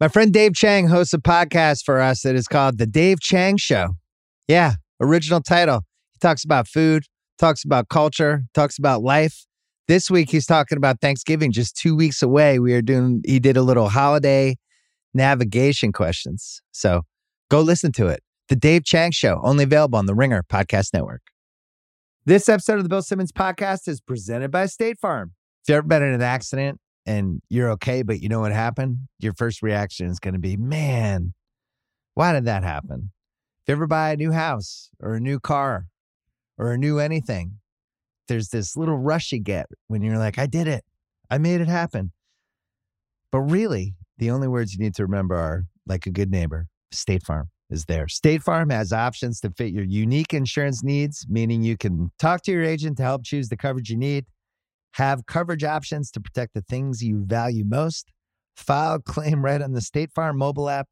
My friend Dave Chang hosts a podcast for us that is called The Dave Chang Show. Yeah, original title. He talks about food, talks about culture, talks about life. This week he's talking about Thanksgiving just 2 weeks away. We are doing he did a little holiday navigation questions. So, go listen to it. The Dave Chang Show, only available on the Ringer Podcast Network. This episode of the Bill Simmons podcast is presented by State Farm. If you've ever been in an accident and you're okay, but you know what happened, your first reaction is going to be, man, why did that happen? If you ever buy a new house or a new car or a new anything, there's this little rush you get when you're like, I did it. I made it happen. But really, the only words you need to remember are like a good neighbor, State Farm is there. State Farm has options to fit your unique insurance needs, meaning you can talk to your agent to help choose the coverage you need, have coverage options to protect the things you value most, file claim right on the State Farm mobile app,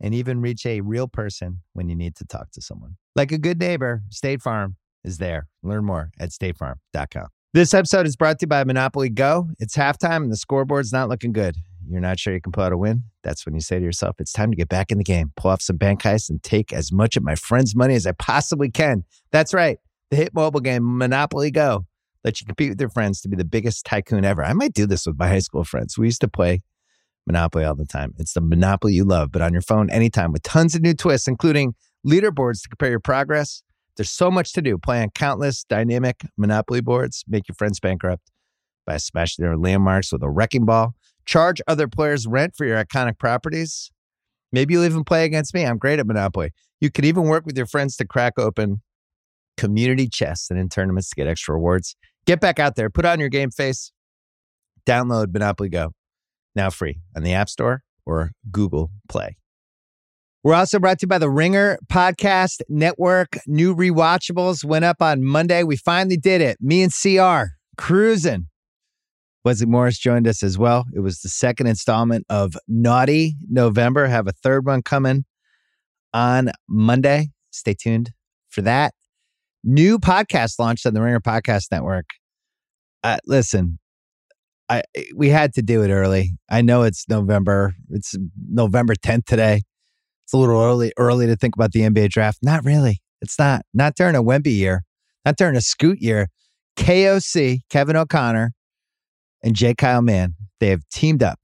and even reach a real person when you need to talk to someone. Like a good neighbor, State Farm is there. Learn more at statefarm.com. This episode is brought to you by Monopoly Go. It's halftime and the scoreboard's not looking good. You're not sure you can pull out a win? That's when you say to yourself, it's time to get back in the game, pull off some bank heists, and take as much of my friend's money as I possibly can. That's right. The hit mobile game, Monopoly Go, lets you compete with your friends to be the biggest tycoon ever. I might do this with my high school friends. We used to play Monopoly all the time. It's the Monopoly you love, but on your phone anytime with tons of new twists, including leaderboards to compare your progress. There's so much to do. Play on countless dynamic Monopoly boards, make your friends bankrupt by smashing their landmarks with a wrecking ball charge other players rent for your iconic properties. Maybe you'll even play against me. I'm great at Monopoly. You could even work with your friends to crack open community chests and in tournaments to get extra rewards. Get back out there, put on your game face, download Monopoly Go, now free on the App Store or Google Play. We're also brought to you by the Ringer Podcast Network. New rewatchables went up on Monday. We finally did it. Me and CR Chris Ryan Wesley Morris joined us as well. It was the second installment of Naughty November. Have a third one coming on Monday. Stay tuned for that. New podcast launched on the Ringer Podcast Network. Uh, listen, I we had to do it early. I know it's November. It's November 10th today. It's a little early early to think about the NBA draft. Not really. It's not. Not during a Wemby year. Not during a Scoot year. KOC, Kevin O'Connor, and J. Kyle Mann, they have teamed up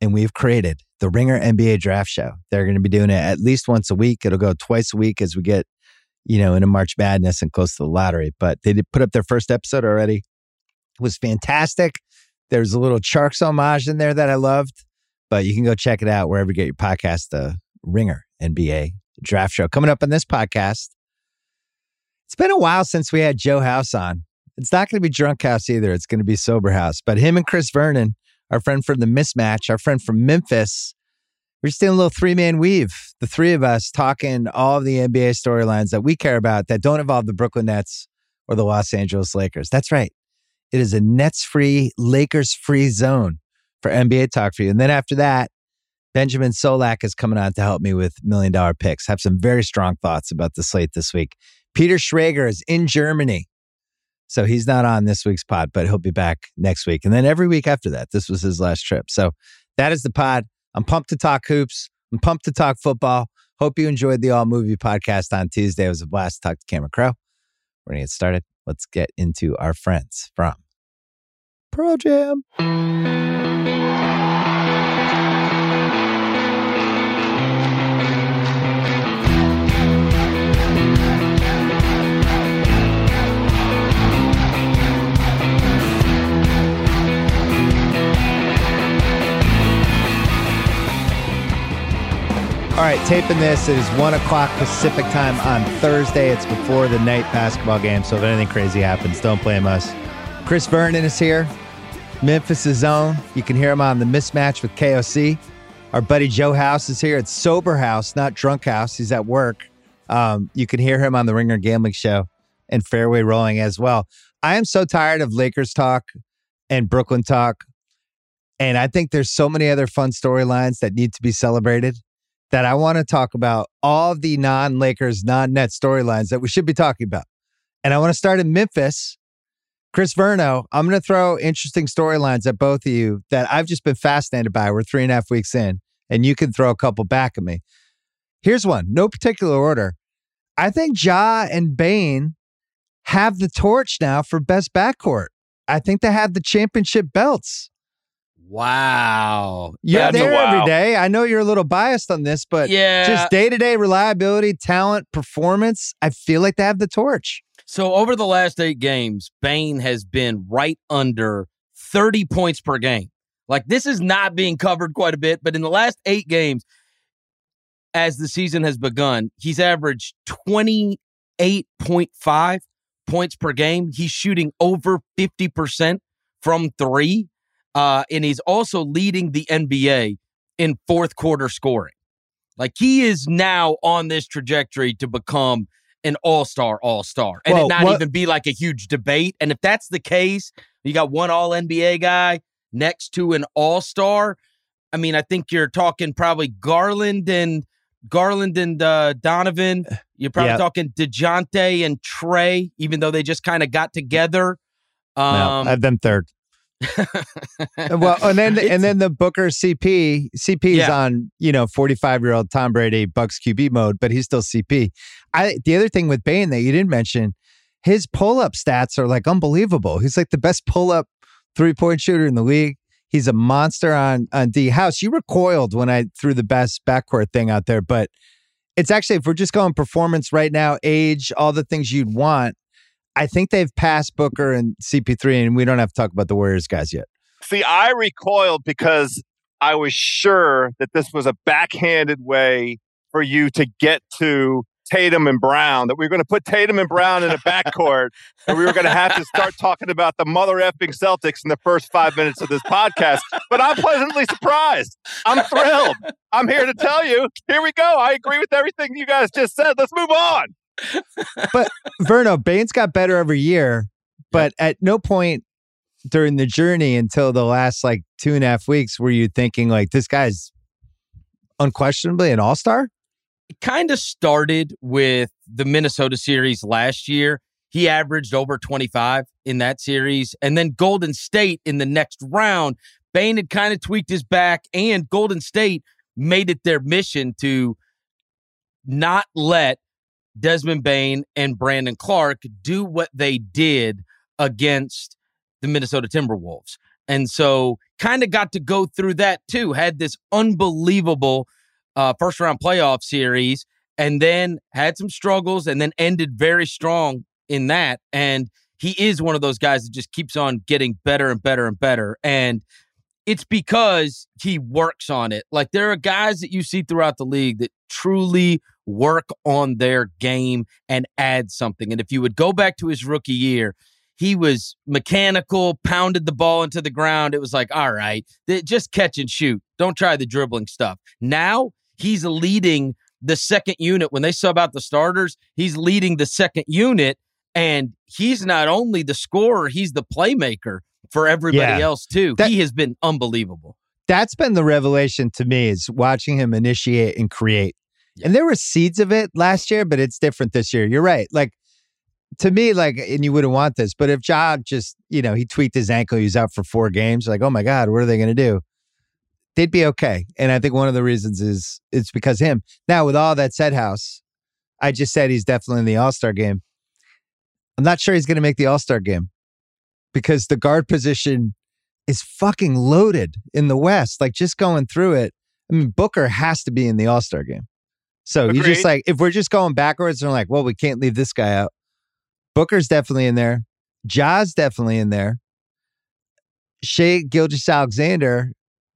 and we've created the Ringer NBA Draft Show. They're going to be doing it at least once a week. It'll go twice a week as we get, you know, in a March Madness and close to the lottery. But they did put up their first episode already. It was fantastic. There's a little Sharks homage in there that I loved, but you can go check it out wherever you get your podcast, the Ringer NBA Draft Show. Coming up on this podcast, it's been a while since we had Joe House on. It's not going to be drunk house either. It's going to be sober house. But him and Chris Vernon, our friend from the mismatch, our friend from Memphis, we're just doing a little three man weave. The three of us talking all of the NBA storylines that we care about that don't involve the Brooklyn Nets or the Los Angeles Lakers. That's right. It is a Nets free, Lakers free zone for NBA talk for you. And then after that, Benjamin Solak is coming on to help me with million dollar picks. Have some very strong thoughts about the slate this week. Peter Schrager is in Germany so he's not on this week's pod, but he'll be back next week. And then every week after that, this was his last trip. So that is the pod. I'm pumped to talk hoops. I'm pumped to talk football. Hope you enjoyed the All Movie podcast on Tuesday. It was a blast to talk to Cameron Crowe. We're going to get started. Let's get into our friends from Pearl Jam. All right, taping this. It is one o'clock Pacific time on Thursday. It's before the night basketball game, so if anything crazy happens, don't blame us. Chris Vernon is here, Memphis' own. You can hear him on the mismatch with KOC. Our buddy Joe House is here. It's sober house, not drunk house. He's at work. Um, you can hear him on the Ringer Gambling Show and Fairway Rolling as well. I am so tired of Lakers talk and Brooklyn talk. And I think there's so many other fun storylines that need to be celebrated that I want to talk about all the non Lakers, non net storylines that we should be talking about. And I want to start in Memphis. Chris Verno, I'm going to throw interesting storylines at both of you that I've just been fascinated by. We're three and a half weeks in. and you can throw a couple back at me. Here's one, no particular order. I think Ja and Bane have the torch now for best backcourt. I think they have the championship belts. Wow. You're That's there wow. every day. I know you're a little biased on this, but Yeah. just day to day reliability, talent, performance, I feel like they have the torch. So over the last eight games, Bane has been right under 30 points per game. Like this is not being covered quite a bit, but in the last eight games, as the season has begun, he's averaged 28.5 points per game. He's shooting over 50% from three. Uh, and he's also leading the NBA in fourth quarter scoring. Like he is now on this trajectory to become an all-star all-star and Well, it not what- even be like a huge debate and if that's the case you got one all nba guy next to an all-star i mean i think you're talking probably garland and garland and uh, donovan you're probably Yeah. talking Dejounte and trey even though they just kind of got together No, um I have them third. well, and then It's- and then the Booker CP CP is Yeah. on you know forty five year old Tom Brady Bucks QB mode, but he's still CP. I the other thing with Bane that you didn't mention, his pull up stats are like unbelievable. He's like the best pull up three point shooter in the league. He's a monster on on D House. You recoiled when I threw the best backcourt thing out there, but it's actually if we're just going performance right now, age, all the things you'd want. I think they've passed Booker and CP3, and we don't have to talk about the Warriors guys yet. See, I recoiled because I was sure that this was a backhanded way for you to get to Tatum and Brown, that we were going to put Tatum and Brown in a backcourt, and we were going to have to start talking about the mother effing Celtics in the first five minutes of this podcast. But I'm pleasantly surprised. I'm thrilled. I'm here to tell you. Here we go. I agree with everything you guys just said. Let's move on. Verno, Bane's got better every year, but at no point during the journey until the last like two and a half weeks were you thinking like this guy's unquestionably an all star? it kind of started with the Minnesota series last year. He averaged over 25 in that series. And then Golden State in the next round, Bane had kind of tweaked his back, and Golden State made it their mission to not let Desmond Bane and Brandon Clarke do what they did against the Minnesota Timberwolves. And so kind of got to go through that too. Had this unbelievable uh, first round playoff series and then had some struggles and then ended very strong in that. And he is one of those guys that just keeps on getting better and better and better. And it's because he works on it. Like there are guys that you see throughout the league that truly work on their game and add something. And if you would go back to his rookie year, he was mechanical, pounded the ball into the ground. It was like, all right, just catch and shoot. Don't try the dribbling stuff. Now he's leading the second unit. When they sub out the starters, he's leading the second unit. And he's not only the scorer, he's the playmaker for everybody Yeah. else, too. That- he has been unbelievable. That's been the revelation to me is watching him initiate and create. And there were seeds of it last year, but it's different this year. You're right. Like to me, like, and you wouldn't want this, but if Ja just, you know, he tweaked his ankle, he was out for four games, like, oh my God, what are they going to do? They'd be okay. And I think one of the reasons is it's because him. Now, with all that said, House, I just said he's definitely in the All Star game. I'm not sure he's going to make the All Star game because the guard position is fucking loaded in the West. Like just going through it. I mean, Booker has to be in the All Star game. So you just like if we're just going backwards and we're like, well, we can't leave this guy out. Booker's definitely in there. Ja's definitely in there. Shai Gilgeous-Alexander,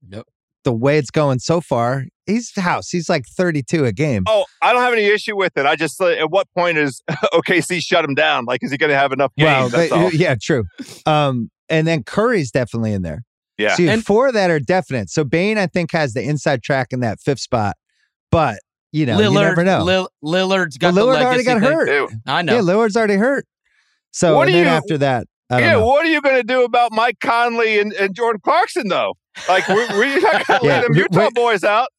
Yep. the way it's going so far, he's house. He's like 32 a game. Oh, I don't have any issue with it. I just uh, at what point is OKC shut him down? Like, is he going to have enough games? well, That's but- all. yeah, true. Um, and then Curry's definitely in there. Yeah. So you have And- four that are definite. So Bane, I think, has the inside track in that fifth spot. But you know, Lillard, you never know. Lil- Lillard's got Well, the Lillard already got thing. hurt. Ew. I know. Yeah, Lillard's already hurt. So What and do then you- after that, Yeah, know. what are you going to do about Mike Conley and, and Jordan Clarkson, though? Like, we're, we're not going to leave them Utah boys out.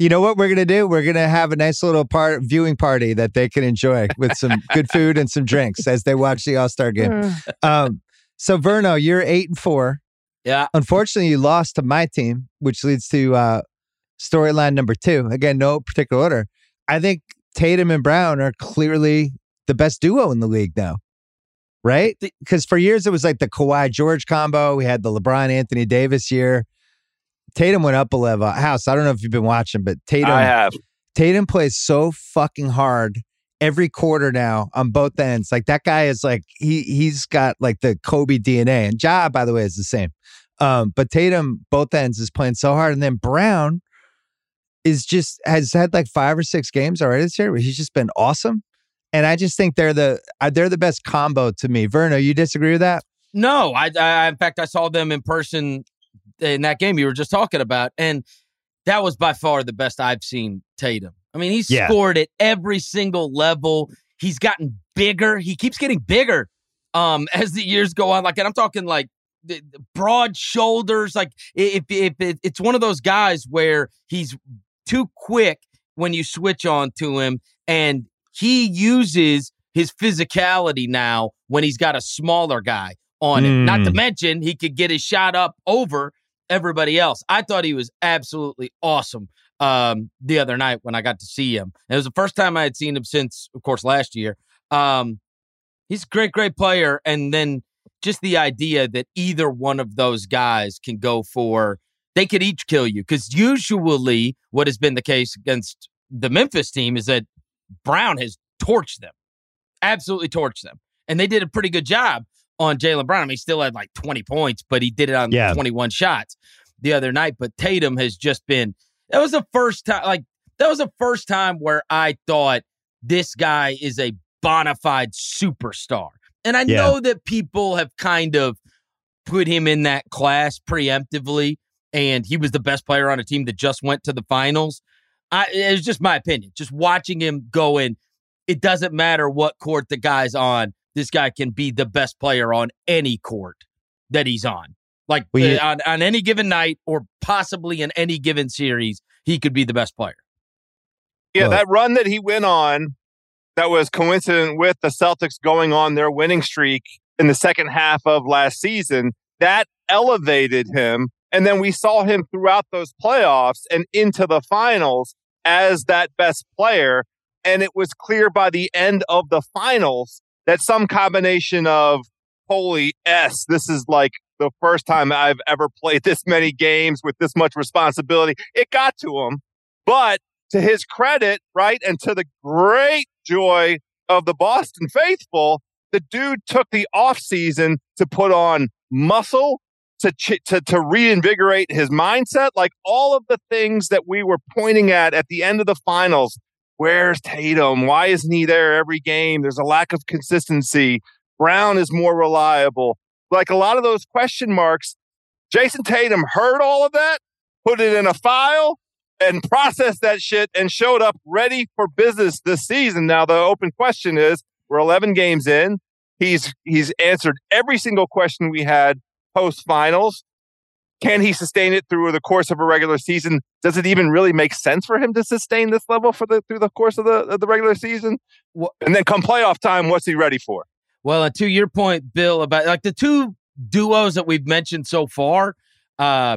You know what we're gonna do? We're gonna have a nice little part viewing party that they can enjoy with some good food and some drinks as they watch the All Star game. Um, so Verno, you're eight and four. Yeah. Unfortunately, you lost to my team, which leads to uh, storyline number two. Again, no particular order. I think Tatum and Brown are clearly the best duo in the league now. Right? Because for years it was like the Kawhi George combo. We had the LeBron Anthony Davis year. Tatum went up a level. House, I don't know if you've been watching, but Tatum I have. Tatum plays so fucking hard every quarter now on both ends. Like that guy is like he he's got like the Kobe DNA. And Ja, by the way, is the same. Um, but Tatum both ends is playing so hard. And then Brown is just has had like five or six games already this year where he's just been awesome. And I just think they're the uh, they're the best combo to me. Verno, you disagree with that? No, I, I in fact I saw them in person in that game you were just talking about, and that was by far the best I've seen Tatum. I mean, he's Yeah. scored at every single level. He's gotten bigger. He keeps getting bigger um as the years go on. Like, and I'm talking like broad shoulders. Like, if, if, if it's one of those guys where he's too quick when you switch on to him, and he uses his physicality now when he's got a smaller guy on him. Not to Mm. mention, he could get his shot up over everybody else. I thought he was absolutely awesome um, the other night when I got to see him. It was the first time I had seen him since, of course, last year. Um, he's a great, great player. And then just the idea that either one of those guys can go for, they could each kill you. Because usually what has been the case against the Memphis team is that Brown has torched them, absolutely torched them. And they did a pretty good job on Jaylen Brown. I mean, he still had like 20 points, but he did it on Yeah. 21 shots the other night. But Tatum has just been, that was the first time, like, that was the first time where I thought this guy is a bona fide superstar. And I Yeah. know that people have kind of put him in that class preemptively, and he was the best player on a team that just went to the finals. I, it's just my opinion. Just watching him go in, it doesn't matter what court the guy's on. This guy can be the best player on any court that he's on. Like Well, you- uh, on, on any given night or possibly in any given series, he could be the best player. Yeah, Well- that run that he went on that was coincident with the Celtics going on their winning streak in the second half of last season, that elevated him. And then we saw him throughout those playoffs and into the finals as that best player. And it was clear by the end of the finals that some combination of holy S, this is like the first time I've ever played this many games with this much responsibility. It got to him. But to his credit, right, and to the great joy of the Boston faithful, the dude took the offseason to put on muscle, to, ch- to to reinvigorate his mindset, like all of the things that we were pointing at at the end of the finals. Where's Tatum? Why isn't he there every game? There's a lack of consistency. Brown is more reliable. Like a lot of those question marks, Jayson Tatum heard all of that, put it in a file, and processed that shit and showed up ready for business this season. Now the open question is, we're 11 games in. He's he's answered every single question we had post finals. Can he sustain it through the course of a regular season? Does it even really make sense for him to sustain this level for the through the course of the of the regular season? Wha- And then come playoff time, what's he ready for? Well, and to your point, Bill, about like the two duos that we've mentioned so far. Uh,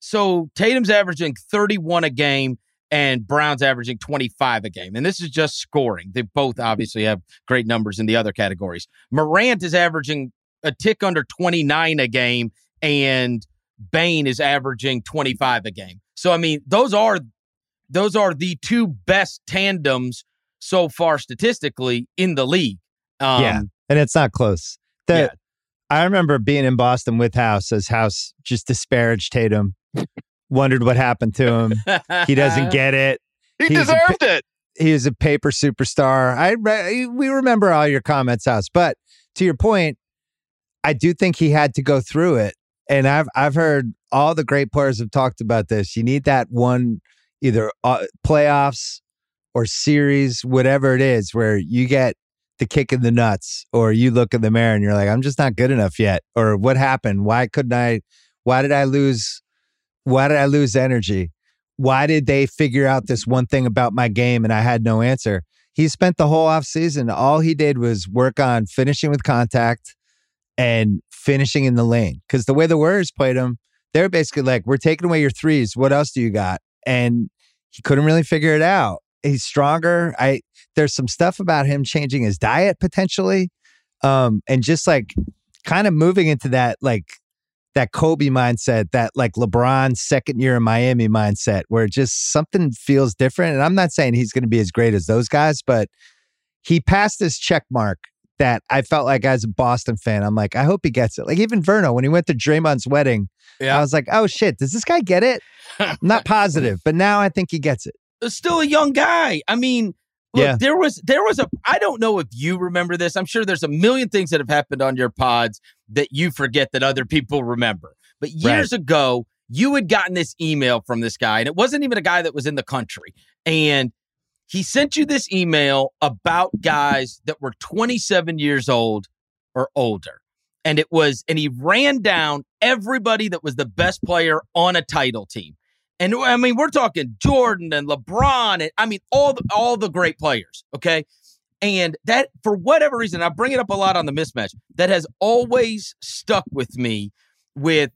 so Tatum's averaging 31 a game and Brown's averaging 25 a game. And this is just scoring. They both obviously have great numbers in the other categories. Morant is averaging a tick under 29 a game and Bane is averaging 25 a game. So I mean, those are those are the two best tandems so far statistically in the league. Um, Yeah. and it's not close. The, Yeah. I remember being in Boston with House as House just disparaged Tatum, wondered what happened to him. He doesn't get it. He He's a deserved it. He is a paper superstar. I we remember all your comments, House. But to your point, I do think he had to go through it. And I've I've heard all the great players have talked about this. You need that one, either uh, playoffs or series, whatever it is, where you get the kick in the nuts, or you look in the mirror and you're like, I'm just not good enough yet, or what happened? Why couldn't I? Why did I lose? Why did I lose energy? Why did they figure out this one thing about my game and I had no answer? He spent the whole offseason. All he did was work on finishing with contact and finishing in the lane. Because the way the Warriors played him, they're basically like, we're taking away your threes. What else do you got? and he couldn't really figure it out. He's stronger. I there's some stuff about him changing his diet potentially, um, and just like kind of moving into that like that Kobe mindset, that like LeBron's second year in Miami mindset, where just something feels different. And I'm not saying he's going to be as great as those guys, but he passed this check mark that I felt like as a Boston fan, I'm like, I hope he gets it. Like even Verno, when he went to Draymond's wedding, yeah. I was like, oh shit, does this guy get it? I'm not positive, but now I think he gets it. Still a young guy. I mean, Look, yeah. there was there was a I don't know if you remember this. I'm sure there's a million things that have happened on your pods that you forget that other people remember. But years right. ago, you had gotten this email from this guy, and it wasn't even a guy that was in the country. And he sent you this email about guys that were 27 years old or older. And it was, and he ran down everybody that was the best player on a title team. And I mean, we're talking Jordan and LeBron, and I mean all the all the great players. Okay. And that, for whatever reason, I bring it up a lot on the mismatch, that has always stuck with me with,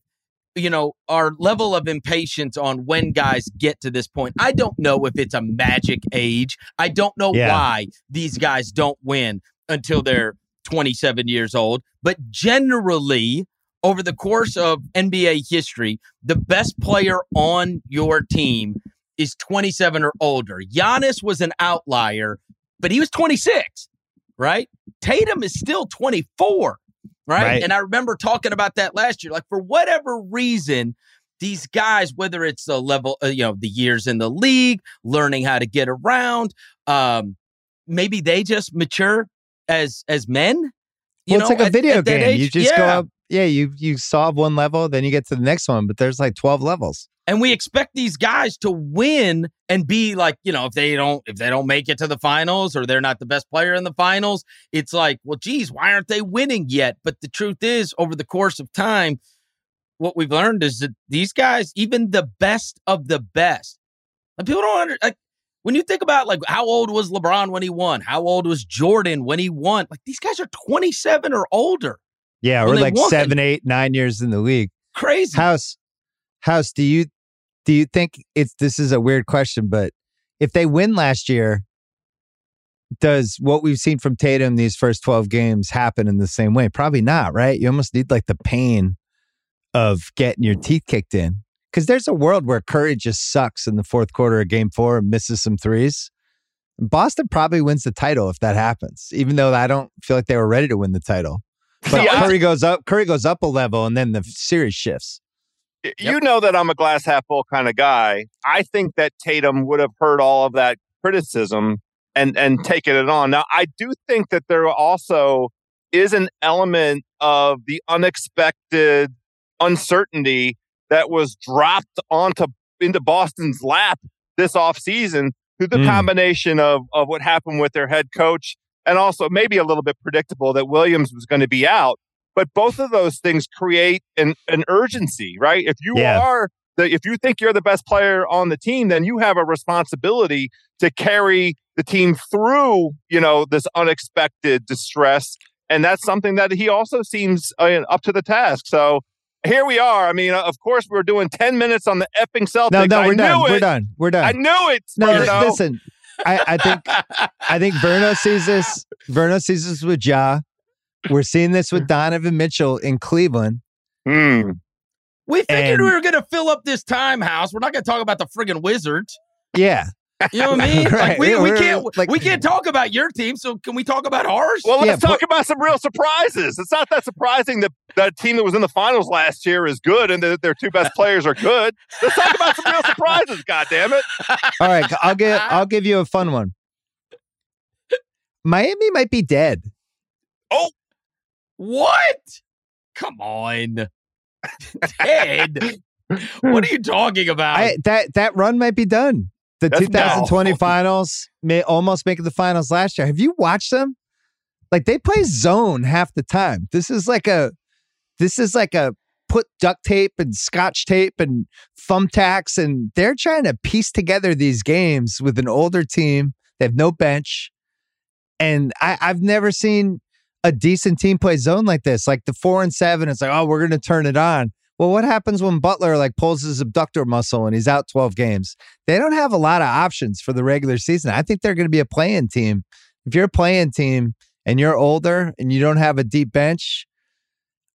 you know, our level of impatience on when guys get to this point. I don't know if it's a magic age. I don't know yeah. why these guys don't win until they're 27 years old. But generally, over the course of NBA history, the best player on your team is 27 or older. Giannis was an outlier, but he was 26, right? Tatum is still 24, right? right? And I remember talking about that last year. Like, for whatever reason, these guys, whether it's the level, uh, you know, the years in the league, learning how to get around, um, maybe they just mature as as men. You well, know, it's like a video at, game. you just yeah. go up yeah, you you solve one level, then you get to the next one, but there's like 12 levels. And we expect these guys to win and be like, you know, if they don't if they don't make it to the finals or they're not the best player in the finals, it's like, well, geez, why aren't they winning yet? But the truth is, over the course of time, what we've learned is that these guys, even the best of the best, like people don't under, like when you think about like how old was LeBron when he won, how old was Jordan when he won, like these guys are 27 or older. Yeah, we're like seven, eight, nine years in the league. Crazy. House, House, do you do you think it's this is a weird question, but if they win last year, does what we've seen from Tatum these first 12 games happen in the same way? Probably not, right? You almost need like the pain of getting your teeth kicked in. Because there's a world where Curry just sucks in the fourth quarter of game four and misses some threes. Boston probably wins the title if that happens, even though I don't feel like they were ready to win the title. But yeah. Curry goes up. Curry goes up a level, and then the series shifts. You yep. know that I'm a glass half full kind of guy. I think that Tatum would have heard all of that criticism and and taken it on. Now, I do think that there also is an element of the unexpected uncertainty that was dropped onto into Boston's lap this offseason through the mm. combination of of what happened with their head coach and also maybe a little bit predictable that Williams was going to be out. But both of those things create an, an urgency, right? If you yeah. are the, if you think you're the best player on the team, then you have a responsibility to carry the team through, you know, this unexpected distress. And that's something that he also seems uh, up to the task. So here we are. I mean, uh, of course, we are doing 10 minutes on the effing Celtics. No, no, we're I done. We're done. We're done. I knew it. No, listen, I, I think I think Verno sees this. Verno sees this with Ja. We're seeing this with Donovan Mitchell in Cleveland. Hmm. We figured and, we were going to fill up this time house. We're not going to talk about the friggin' Wizards. Yeah. You know what I mean? right. Like we, we can't like, we can't talk about your team, so can we talk about ours? Well, let's yeah, talk but, about some real surprises. It's not that surprising that that team that was in the finals last year is good and that their two best players are good. Let's talk about some real surprises. God damn it! All right, I'll give I'll give you a fun one. Miami might be dead. Oh, what? Come on, dead. what are you talking about? I, that that run might be done. The That's 2020 no. finals, may almost making the finals last year. Have you watched them? Like they play zone half the time. This is like a, this is like a put duct tape and scotch tape and thumbtacks, and they're trying to piece together these games with an older team. They have no bench, and I, I've never seen a decent team play zone like this. Like the four and seven, it's like, oh, we're going to turn it on. Well, what happens when Butler like pulls his abductor muscle and he's out 12 games? They don't have a lot of options for the regular season. I think they're going to be a play-in team. If you're a play-in team and you're older and you don't have a deep bench,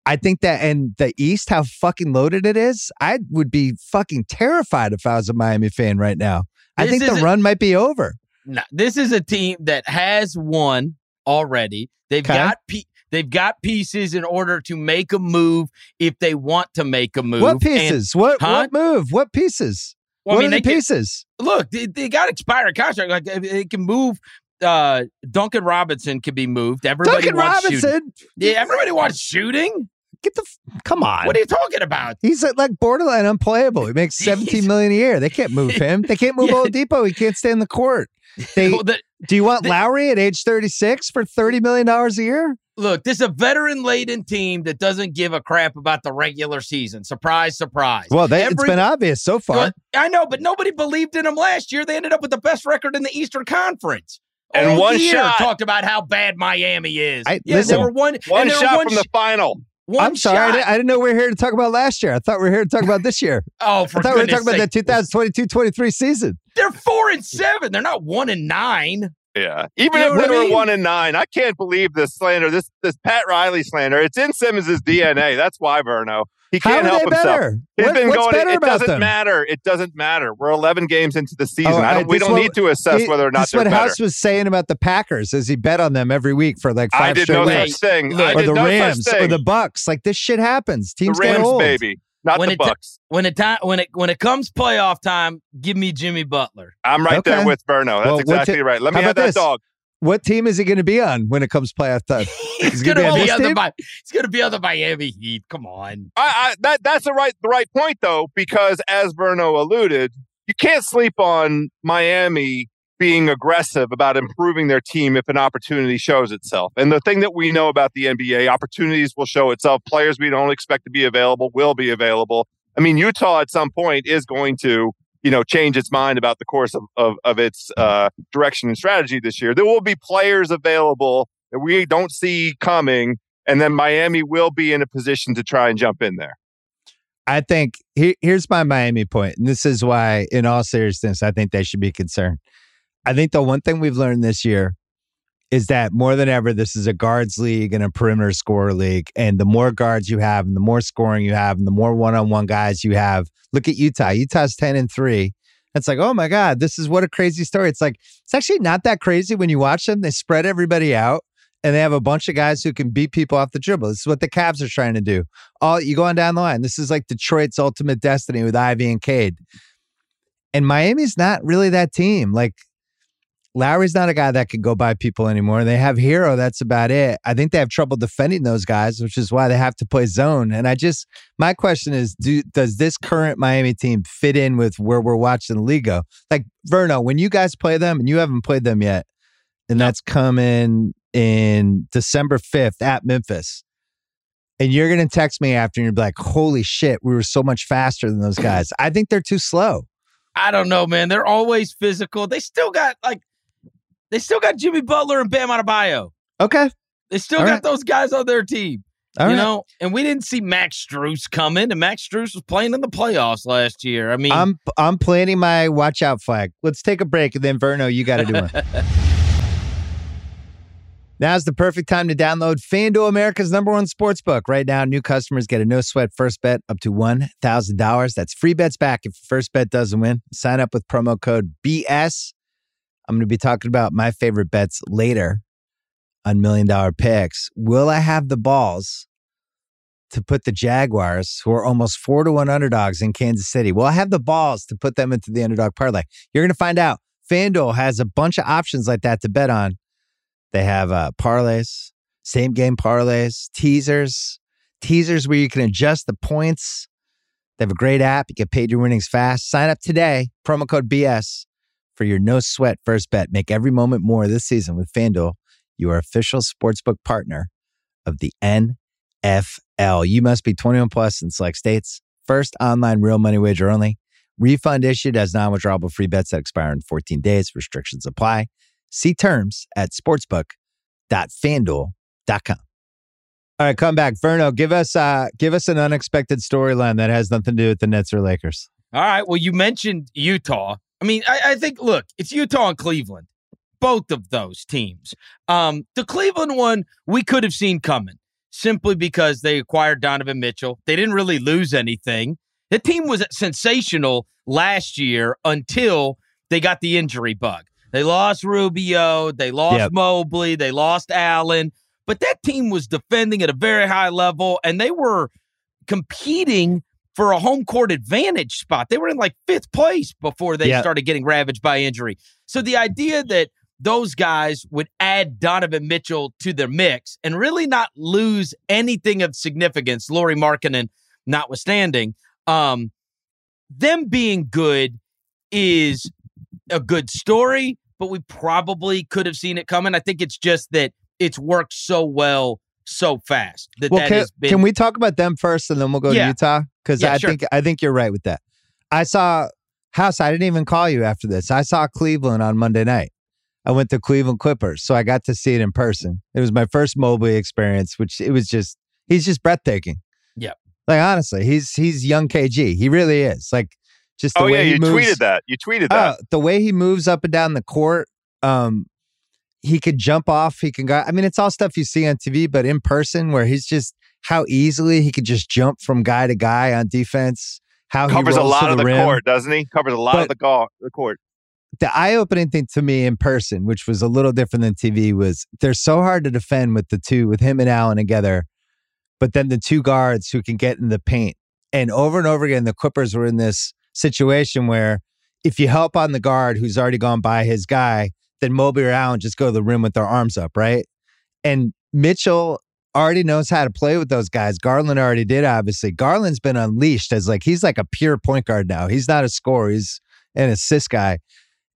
I think that and the East, how fucking loaded it is, I would be fucking terrified if I was a Miami fan right now. I This think the run might be over. No, this is a team that has won already. They've Okay. got pe- they've got pieces in order to make a move if they want to make a move. What And, pieces? what Huh? what move? What pieces? well, I what mean, are the can, pieces? look, they, they got expired contract. Like they- can move. Uh, Duncan Robinson can be moved. Everybody Duncan wants shooting. Robinson. Yeah, everybody wants shooting. Get the f- come on. What are you talking about? He's uh, like borderline unplayable. He makes 17 million a year. They can't move him. They can't move Yeah. Depot. He can't stay in the court. They, Well, the- do you want the- Lowry at age 36 for 30 million dollars a year? Look, this is a veteran laden team that doesn't give a crap about the regular season. Surprise, surprise. Well, they, it's Every- been obvious so far. Well, I know, but nobody believed in them last year. They ended up with the best record in the Eastern Conference. And All one year shot. talked about how bad Miami is. I- yeah, listen, they were one One and were shot one from the final. one I'm sorry. I didn't, I didn't know we were here to talk about last year. I thought we were here to talk about this year. oh, for I thought we were goodness talking about sake. that 2022-23 season. They're four and seven. They're not one and nine. Yeah. Even You know if I were one and nine, I can't believe this slander, this this Pat Riley slander. It's in Simmons' DNA. That's why, Verno. He can't help himself. He's What- been going. better it doesn't them? matter. It doesn't matter. We're 11 games into the season. Oh, I I- don't, we don't what- need to assess He- whether or not this they're what better. House was saying about the Packers as he bet on them every week for like five I did straight no weeks. thing. Look, I or the no Rams or the Bucks. Like this shit happens. The Teams get old. baby, not When the it ta- Bucks. When it time when it when it comes playoff time, give me Jimmy Butler. I'm right Okay. there with Verno. That's Well, exactly ti- right. Let me have that this? dog. What team is he going to be on when it comes playoff time? He's He's gonna, gonna be on be on the team? He's gonna be on the Miami Heat. Come on. I, I that that's the right the right point though because as Verno alluded, you can't sleep on Miami being aggressive about improving their team if an opportunity shows itself. And the thing that we know about the NBA, opportunities will show itself. Players we don't expect to be available will be available. I mean, Utah at some point is going to you know change its mind about the course of of, of its uh, direction and strategy this year. There will be players available that we don't see coming. And then Miami will be in a position to try and jump in there. I think he, here's my Miami point, and this is why, in all seriousness, I think they should be concerned. I think the one thing we've learned this year is that more than ever, this is a guards league and a perimeter scorer league. And the more guards you have, and the more scoring you have, and the more one-on-one guys you have. Look at Utah. Utah's ten and three. It's like, oh my god, this is what a crazy story. It's like it's actually not that crazy when you watch them. They spread everybody out. And they have a bunch of guys who can beat people off the dribble. This is what the Cavs are trying to do all you go on down the line. This is like Detroit's ultimate destiny with Ivey and Cade. And Miami's not really that team. Like Lowry's not a guy that can go by people anymore. They have Herro, that's about it. I think they have trouble defending those guys, which is why they have to play zone. And I just my question is, do does this current Miami team fit in with where we're watching the league go? Like Verno, when you guys play them and you haven't played them yet, and that's coming in December 5th at Memphis and you're going to text me after and you're like, holy shit, we were so much faster than those guys. I think they're too slow. I don't know, man. They're always physical. They still got like they still got Jimmy Butler and Bam Adebayo. Okay. They still All got right. those guys on their team. All you right. know, and we didn't see Max Strus coming, and Max Strus was playing in the playoffs last year. I mean, I'm I'm planting my watch out flag. Let's take a break and then Verno, you got to do it. Now's the perfect time to download FanDuel America's number one sports book. Right now, new customers get a no sweat first bet up to $1,000. That's free bets back if your first bet doesn't win. Sign up with promo code BS. I'm going to be talking about my favorite bets later on Million Dollar Picks. Will I have the balls to put the Jaguars, who are almost four to one underdogs in Kansas City, will I have the balls to put them into the underdog parlay? You're going to find out. FanDuel has a bunch of options like that to bet on. They have uh, parlays, same game parlays, teasers, teasers where you can adjust the points. They have a great app. You get paid your winnings fast. Sign up today. Promo code BS for your no sweat first bet. Make every moment more this season with FanDuel, your official sportsbook partner of the NFL. You must be 21 plus in select states. First online real money wager only. Refund issued as non withdrawable free bets that expire in 14 days. Restrictions apply. See terms at sportsbook.fanduel.com. All right, come back, Verno. Give us uh, give us an unexpected storyline that has nothing to do with the Nets or Lakers. All right. Well, you mentioned Utah. I mean, I, I think look, it's Utah and Cleveland, both of those teams. Um, the Cleveland one we could have seen coming simply because they acquired Donovan Mitchell. They didn't really lose anything. The team was sensational last year until they got the injury bug. They lost Rubio, they lost yep. Mobley, they lost Allen, but that team was defending at a very high level and they were competing for a home court advantage spot. They were in like fifth place before they yep. started getting ravaged by injury. So the idea that those guys would add Donovan Mitchell to their mix and really not lose anything of significance, Lauri Markkanen notwithstanding, um, them being good is a good story, but we probably could have seen it coming. I think it's just that it's worked so well so fast that well, that can, been, can we talk about them first and then we'll go yeah. to Utah? Because yeah, I sure. think I think you're right with that. I saw House. I didn't even call you after this. I saw Cleveland on Monday night. I went to Cleveland Clippers, so I got to see it in person. It was my first Mobley experience, which it was just he's just breathtaking. Yeah, like honestly, he's he's young KG. He really is. Like just the oh way yeah, he you moves, tweeted that. You tweeted that. Uh, the way he moves up and down the court. Um, he could jump off. He can go. I mean, it's all stuff you see on TV, but in person, where he's just how easily he could just jump from guy to guy on defense. How he covers a lot of the rim. court, doesn't he? Covers a lot but of the, go- the court. The eye-opening thing to me in person, which was a little different than TV, was they're so hard to defend with the two, with him and Allen together. But then the two guards who can get in the paint, and over and over again, the Clippers were in this situation where if you help on the guard who's already gone by his guy, then Mobley or Allen just go to the rim with their arms up, right? And Mitchell already knows how to play with those guys. Garland already did, obviously. Garland's been unleashed as like he's like a pure point guard now. He's not a scorer, he's an assist guy.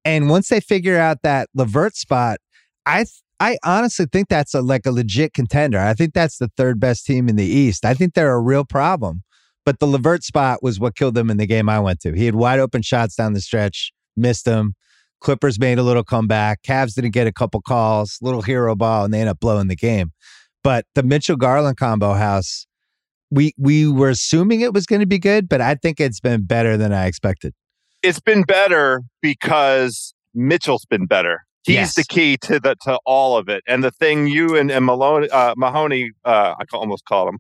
And once they figure out that LeVert spot, I th- I honestly think that's a like a legit contender. I think that's the third best team in the East. I think they're a real problem. But the LeVert spot was what killed them in the game I went to. He had wide open shots down the stretch, missed them. Clippers made a little comeback. Cavs didn't get a couple calls, little hero ball, and they end up blowing the game. But the Mitchell Garland combo house, we we were assuming it was going to be good, but I think it's been better than I expected. It's been better because Mitchell's been better. He's yes. the key to the to all of it. And the thing you and, and Maloney, uh, Mahoney, uh, I almost call him,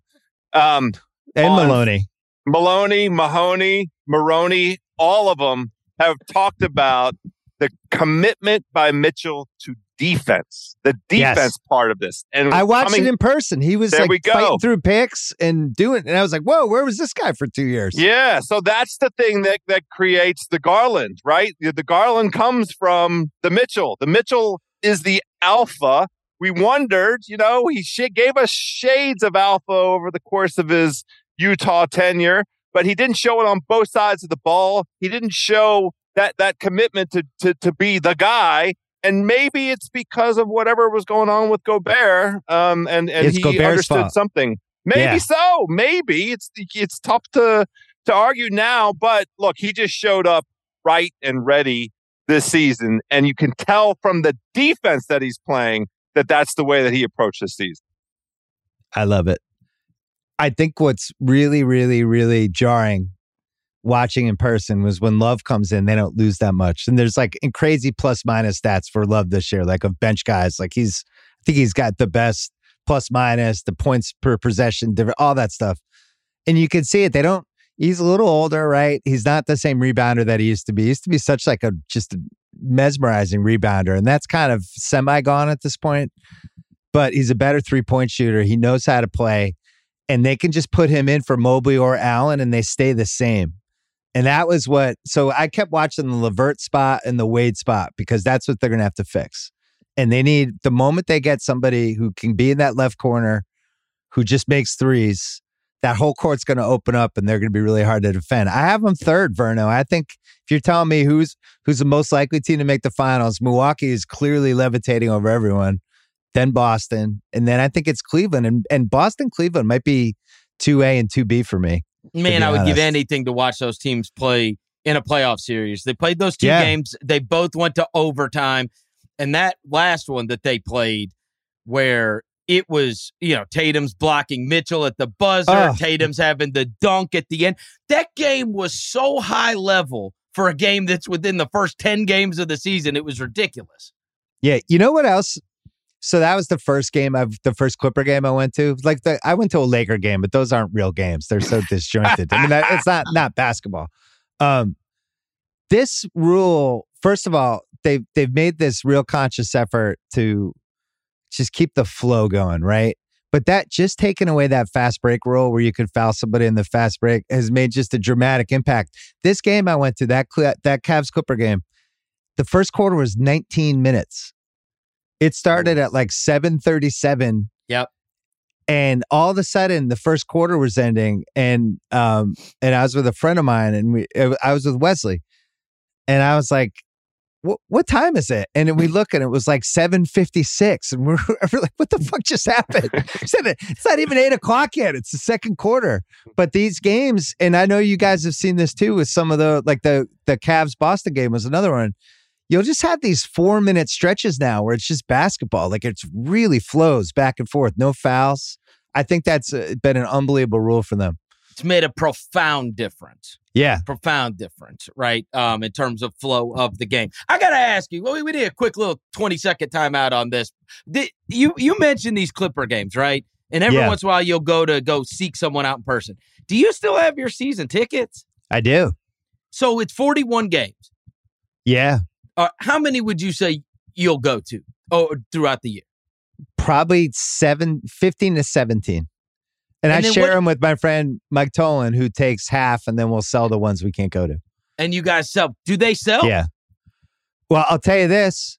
um, and Maloney, Maloney, Mahoney, Maroney, all of them have talked about the commitment by Mitchell to defense, the defense yes. part of this. And I watched coming, it in person. He was like fighting through picks and doing, and I was like, "Whoa, where was this guy for two years?" Yeah, so that's the thing that that creates the Garland, right? The Garland comes from the Mitchell. The Mitchell is the alpha. We wondered, you know, he sh- gave us shades of alpha over the course of his Utah tenure, but he didn't show it on both sides of the ball. He didn't show that that commitment to to to be the guy. And maybe it's because of whatever was going on with Gobert, um, and and it's he Gobert's understood fault. something. Maybe yeah. so. Maybe it's it's tough to to argue now, but look, he just showed up right and ready this season, and you can tell from the defense that he's playing that that's the way that he approached this season. I love it. I think what's really, really, really jarring watching in person was when Love comes in, they don't lose that much. And there's like crazy plus minus stats for Love this year, like of bench guys. Like he's, I think he's got the best plus minus, the points per possession, all that stuff. And you can see it. They don't, he's a little older, right? He's not the same rebounder that he used to be. He used to be such like a just a mesmerizing rebounder. And that's kind of semi gone at this point. But he's a better three point shooter. He knows how to play. And they can just put him in for Mobley or Allen and they stay the same. And that was what, so I kept watching the LeVert spot and the Wade spot because that's what they're going to have to fix. And they need, the moment they get somebody who can be in that left corner, who just makes threes, that whole court's going to open up and they're going to be really hard to defend. I have them third, Verno. I think if you're telling me who's who's the most likely team to make the finals, Milwaukee is clearly levitating over everyone. Then Boston, and then I think it's Cleveland, and and Boston Cleveland might be two A and two B for me. Man, I would honest. give anything to watch those teams play in a playoff series. They played those two yeah. games. They both went to overtime. And that last one that they played, where it was, you know, Tatum's blocking Mitchell at the buzzer, Oh. Tatum's having the dunk at the end. That game was so high level for a game that's within the first 10 games of the season. It was ridiculous. Yeah, you know what else? So that was the first game of the first Clipper game I went to. Like the I went to a Laker game, but those aren't real games. They're so disjointed. I mean, that, it's not not basketball. Um, this rule, first of all, they've they've made this real conscious effort to just keep the flow going, right? But that just taking away that fast break rule where you could foul somebody in the fast break has made just a dramatic impact. This game I went to that that Cavs Clipper game, the first quarter was 19 minutes. It started at like 7:37 Yep. and all of a sudden the first quarter was ending and um and I was with a friend of mine and we I was with Wesley and I was like what what time is it? And we look and it was like 756 and we're, we're like, what the fuck just happened? It's not even eight o'clock yet. It's the second quarter. But these games, and I know you guys have seen this too with some of the like the the Cavs Boston game was another one. You'll just have these four minute stretches now where it's just basketball. Like it's really flows back and forth, no fouls. I think that's been an unbelievable rule for them. It's made a profound difference. Yeah. profound difference, right? Um, in terms of flow of the game. I gotta ask you. Well, we, we did a quick little twenty second timeout on this. Did, you you mentioned these Clipper games, right? And every Yeah. once in a while, you'll go to go seek someone out in person. Do you still have your season tickets? I do. So it's forty one games. Yeah. Uh, how many would you say you'll go to? Oh, throughout the year. Probably seven, 15 to 17. And, And I share what- them with my friend Mike Tolan, who takes half and then we'll sell the ones we can't go to. And you guys sell? Do they sell? Yeah. Well, I'll tell you this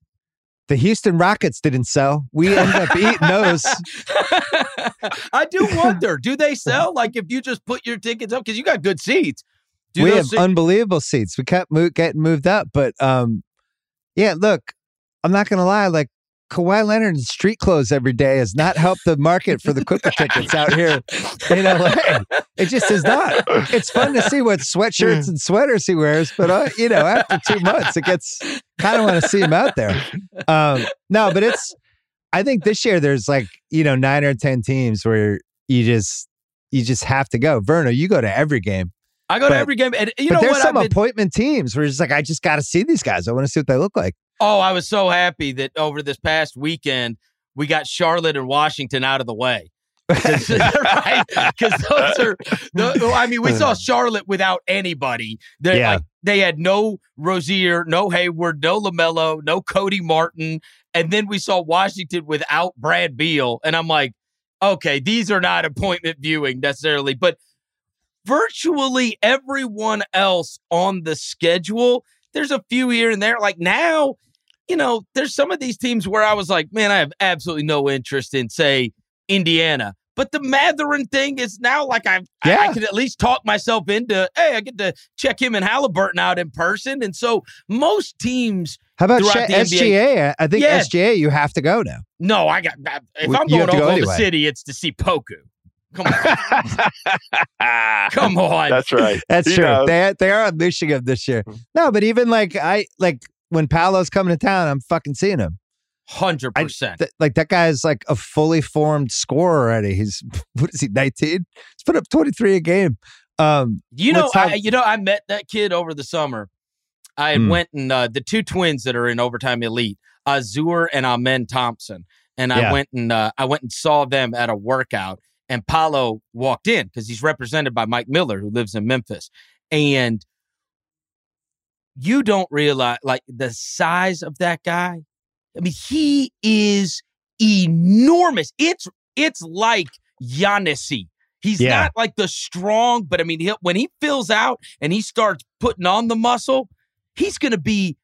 the Houston Rockets didn't sell. We ended up eating those. I do wonder. Do they sell? Like if you just put your tickets up because you got good seats. Do we have se- unbelievable seats. We kept mo- getting moved up, but um, yeah. Look, I'm not gonna lie. Like Kawhi Leonard in street clothes every day has not helped the market for the Clipper tickets out here in LA. It just is not. It's fun to see what sweatshirts and sweaters he wears, but uh, you know, after two months, it gets kind of want to see him out there. Um, no, but it's. I think this year there's like you know nine or ten teams where you just you just have to go. Verno, you go to every game. I go to every game, and you but know there's what? some been- appointment teams where it's like, I just got to see these guys. I want to see what they look like. oh, I was so happy that over this past weekend we got Charlotte and Washington out of the way. right? Because those are, the, I mean, we saw Charlotte without anybody. They Yeah. like they had no Rozier, no Hayward, no Lamelo, no Cody Martin, and then we saw Washington without Brad Beal, and I'm like, okay, these are not appointment viewing necessarily, but virtually everyone else on the schedule. There's a few here and there. Like now, you know, there's some of these teams where I was like, man, I have absolutely no interest in, say, Indiana. But the Mathurin thing is now like I've, I, I Yeah. can at least talk myself into, hey, I get to check him and Halliburton out in person. And so most teams, How about Throughout Sha- the NBA. SGA? I think Yeah. SGA, you have to go now. no, I got, if I'm going to go Oklahoma anyway. City, it's to see Poku. Come on. Come on. That's right. That's He true. knows. They they are unleashing him this year. No, but even like I like when Paolo's coming to town, I'm fucking seeing him. 100%. Th- like that guy's like a fully formed scorer already. He's what is he? 19. He's put up 23 a game. Um, You know, What's? I, you know, I met that kid over the summer. I had Hmm. went and uh, the two twins that are in overtime elite, Ausar and Amen Thompson, and I Yeah. went and uh, I went and saw them at a workout. And Paolo walked in because he's represented by Mike Miller, who lives in Memphis, and you don't realize like the size of that guy. I mean, he is enormous. It's it's like Giannisy. He's Yeah. not like the strong, but I mean, he'll, when he fills out and he starts putting on the muscle, he's going to be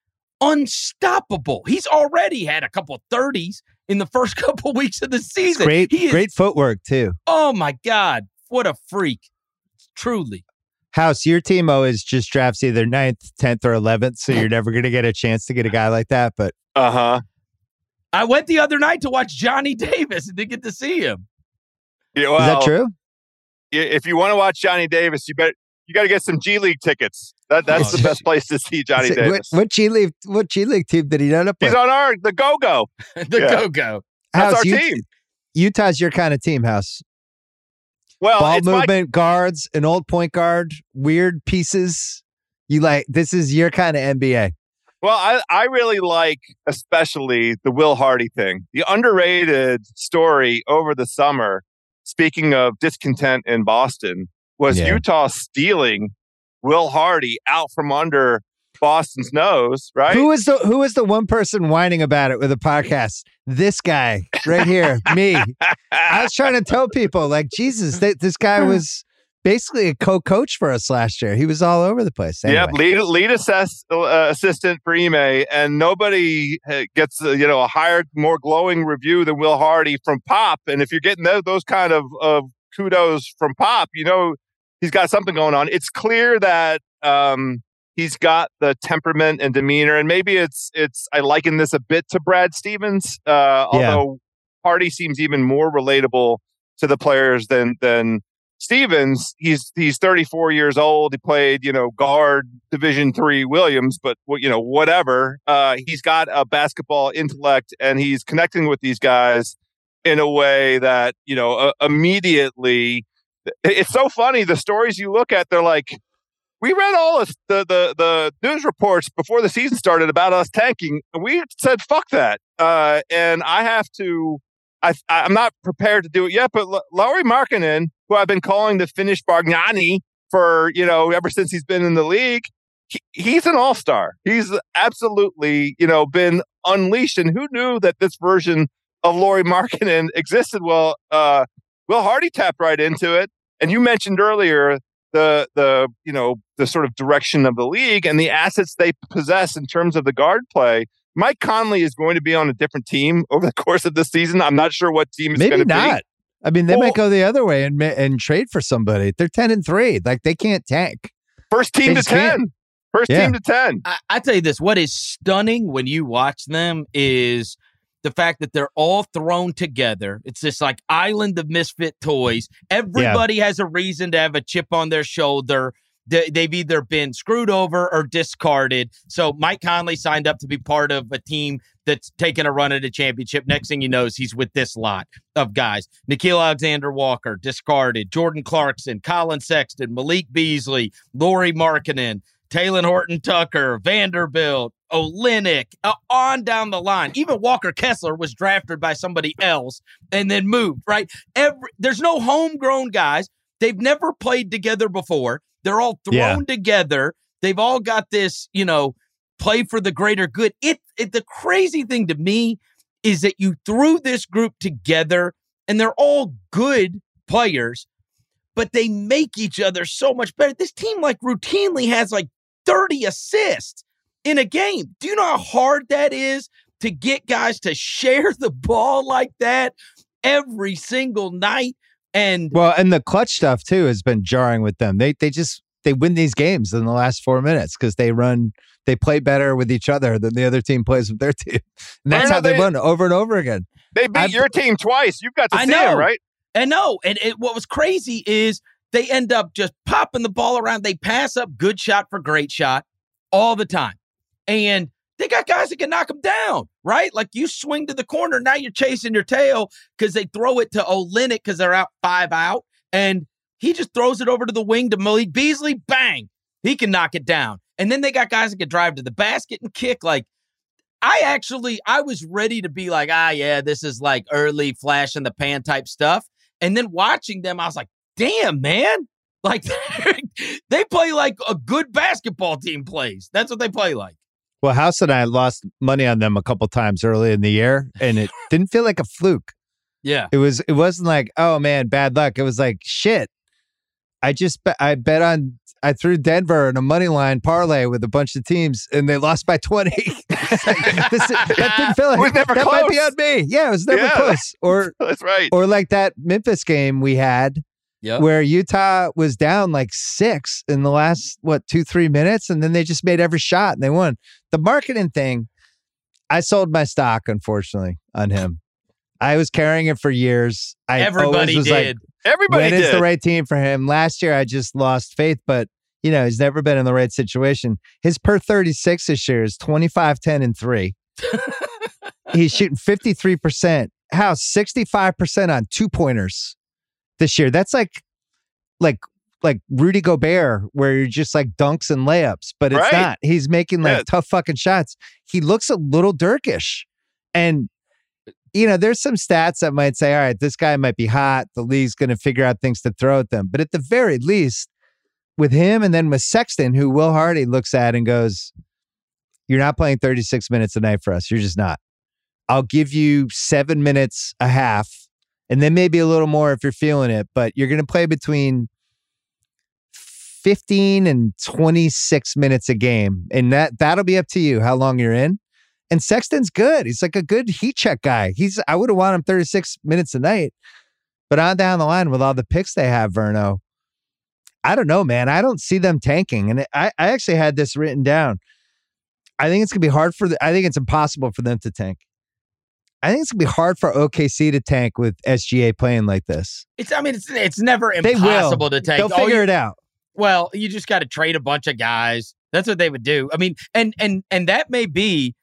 unstoppable. He's already had a couple of 30s in the first couple weeks of the season. great, He is- great footwork too. Oh my God. What a freak. Truly. House, your team always just drafts either 9th, 10th, or 11th. So you're never going to get a chance to get a guy like that. But Uh huh. I went the other night to watch Johnny Davis and didn't get to see him. Yeah, is that true? If you want to watch Johnny Davis, you bet you got to get some G League tickets. That oh, that's Oh, the best place to see Johnny So Davis. What, what G League? What G League team did he end up He's on our the Go Go. the Yeah. go go. That's House, our you, team. Utah's your kind of team house. Well, Ball it's my- movement, guards, an old point guard, weird pieces. You like this is your kind of NBA. Well, I, I really like especially the Will Hardy thing. The underrated story over the summer, speaking of discontent in Boston, was Yeah. Utah stealing Will Hardy out from under Boston's nose, right? Who is the who is the one person whining about it with a podcast? This guy right here, me. I was trying to tell people like Jesus, th- this guy was basically a co-coach for us last year. He was all over the place. Anyway. Yep, lead lead assess, uh, assistant for Ime, and nobody uh, gets uh, you know a higher, more glowing review than Will Hardy from Pop. And if you're getting those, those kind of, of kudos from Pop, you know he's got something going on. It's clear that um, he's got the temperament and demeanor, and maybe it's it's. I liken this a bit to Brad Stevens, uh, Yeah. although Hardy seems even more relatable to the players than than Stevens, he's he's 34 years old. He played, you know, guard Division three Williams, but you know, whatever. Uh, he's got a basketball intellect, and he's connecting with these guys in a way that you know uh, immediately. It's so funny. The stories you look at, they're like, we read all this, the the the news reports before the season started about us tanking, and we said fuck that. Uh, and I have to. I, I'm not prepared to do it yet, but L- Lauri Markkanen, who I've been calling the Finnish Bargnani for, you know, ever since he's been in the league, he, he's an all star. He's absolutely, you know, been unleashed. And who knew that this version of Lauri Markkanen existed? Well, uh, Will Hardy tapped right into it. And you mentioned earlier the the you know the sort of direction of the league and the assets they possess in terms of the guard play. Mike Conley is going to be on a different team over the course of the season. I'm not sure what team it's Maybe going to be. not. I mean, they Well- might go the other way and and trade for somebody. They're ten and three. Like they can't tank. First team They to just can't. 10. First Yeah. team to 10. I, I tell you this: what is stunning when you watch them is the fact that they're all thrown together. It's this like island of misfit toys. Everybody has a reason to have a chip on their shoulder. They, they've either been screwed over or discarded. So Mike Conley signed up to be part of a team that's taking a run at a championship. Next thing you know, he's with this lot of guys: Nickeil Alexander Walker, discarded; Jordan Clarkson, Collin Sexton, Malik Beasley, Lauri Markkanen. Talen Horton Tucker, Vanderbilt, Olynyk, uh, on down the line. Even Walker Kessler was drafted by somebody else and then moved, right? Every there's no homegrown guys. They've never played together before. They're all thrown Yeah. together. They've all got this, you know, play for the greater good. It, it the crazy thing to me is that you threw this group together and they're all good players, but they make each other so much better. This team like routinely has like 30 assists in a game. Do you know how hard that is to get guys to share the ball like that every single night? And Well, and the clutch stuff too has been jarring with them. They they just they win these games in the last four minutes because they run they play better with each other than the other team plays with their team. And that's how they, they- won over and over again. They beat I've- your team twice. You've got to I see know. it, right? I know. and it, what was crazy is they end up just popping the ball around. They pass up good shot for great shot all the time. And they got guys that can knock them down, right? Like you swing to the corner, now you're chasing your tail because they throw it to Olynyk because they're out five out. And he just throws it over to the wing to Malik Beasley. Bang. He can knock it down. And then they got guys that can drive to the basket and kick. Like, I actually, I was ready to be like, ah, yeah, this is like early flash in the pan type stuff. And then watching them, I was like, damn, man. Like, they play like a good basketball team plays. That's what they play like. Well, House and I lost money on them a couple times early in the year, and it didn't feel like a fluke. Yeah. It was. It wasn't like, oh man, bad luck. It was like, shit. I just bet. I bet on. I threw Denver in a money line parlay with a bunch of teams, and they lost by twenty. Like, this, that didn't feel like It was never that might be on me. Yeah, it was never Yeah. close. Or That's right. or like that Memphis game we had Yep. where Utah was down like six in the last what two three minutes, and then they just made every shot and they won. The Markkanen thing, I sold my stock unfortunately on him. I was carrying it for years. I Everybody was like, did. Everybody when is the right team for him? Last year, I just lost faith, but you know, he's never been in the right situation. His per 36 this year is 25, 10, and 3. he's shooting 53% House 65% on two pointers this year. That's like like like Rudy Gobert, where you're just like dunks and layups, but it's Right. not. He's making like Yeah. tough fucking shots. He looks a little dirkish. And you know, there's some stats that might say, all right, this guy might be hot. The league's gonna figure out things to throw at them. But at the very least, with him and then with Sexton, who Will Hardy looks at and goes, You're not playing 36 minutes a night for us. You're just not. I'll give you seven minutes a half, and then maybe a little more if you're feeling it, but you're going to play between 15 and 26 minutes a game. And that that'll be up to you how long you're in. And Sexton's good. He's like a good heat check guy. He's I would have wanted him 36 minutes a night. But on down the line with all the picks they have, Verno, I don't know, man. I don't see them tanking. And I, I actually had this written down. I think it's gonna be hard for the, I think it's impossible for them to tank. I think it's gonna be hard for OKC to tank with SGA playing like this. It's I mean it's it's never impossible to tank. They'll All figure you- it out. Well, you just got to trade a bunch of guys. That's what they would do. I mean, and and and that may be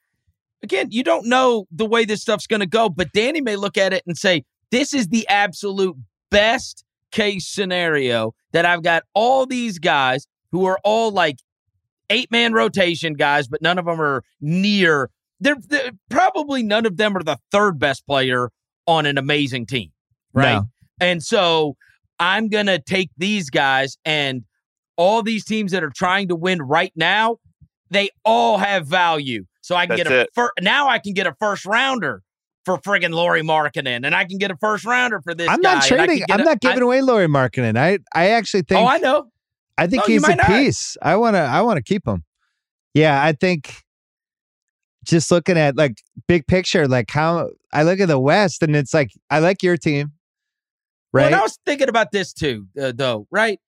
again, you don't know the way this stuff's going to go, but Danny may look at it and say, "This is the absolute best case scenario that I've got all these guys who are all like eight-man rotation guys, but none of them are near they're, they're probably none of them are the third best player on an amazing team, right? No. And so I'm going to take these guys and all these teams that are trying to win right now, they all have value. So I can That's get a fir- now I can get a first rounder for friggin' Lauri Markkanen, and I can get a first rounder for this. I'm guy, not and I can trading. I'm a- not giving I- away Lauri Markkanen. I I actually think Oh, I know. I think he's a not. piece. I want to. I want to keep him. Yeah, I think. Just looking at like big picture, like how I look at the West, and it's like I like your team, Well, right? and I was thinking about this too, uh, though. Right?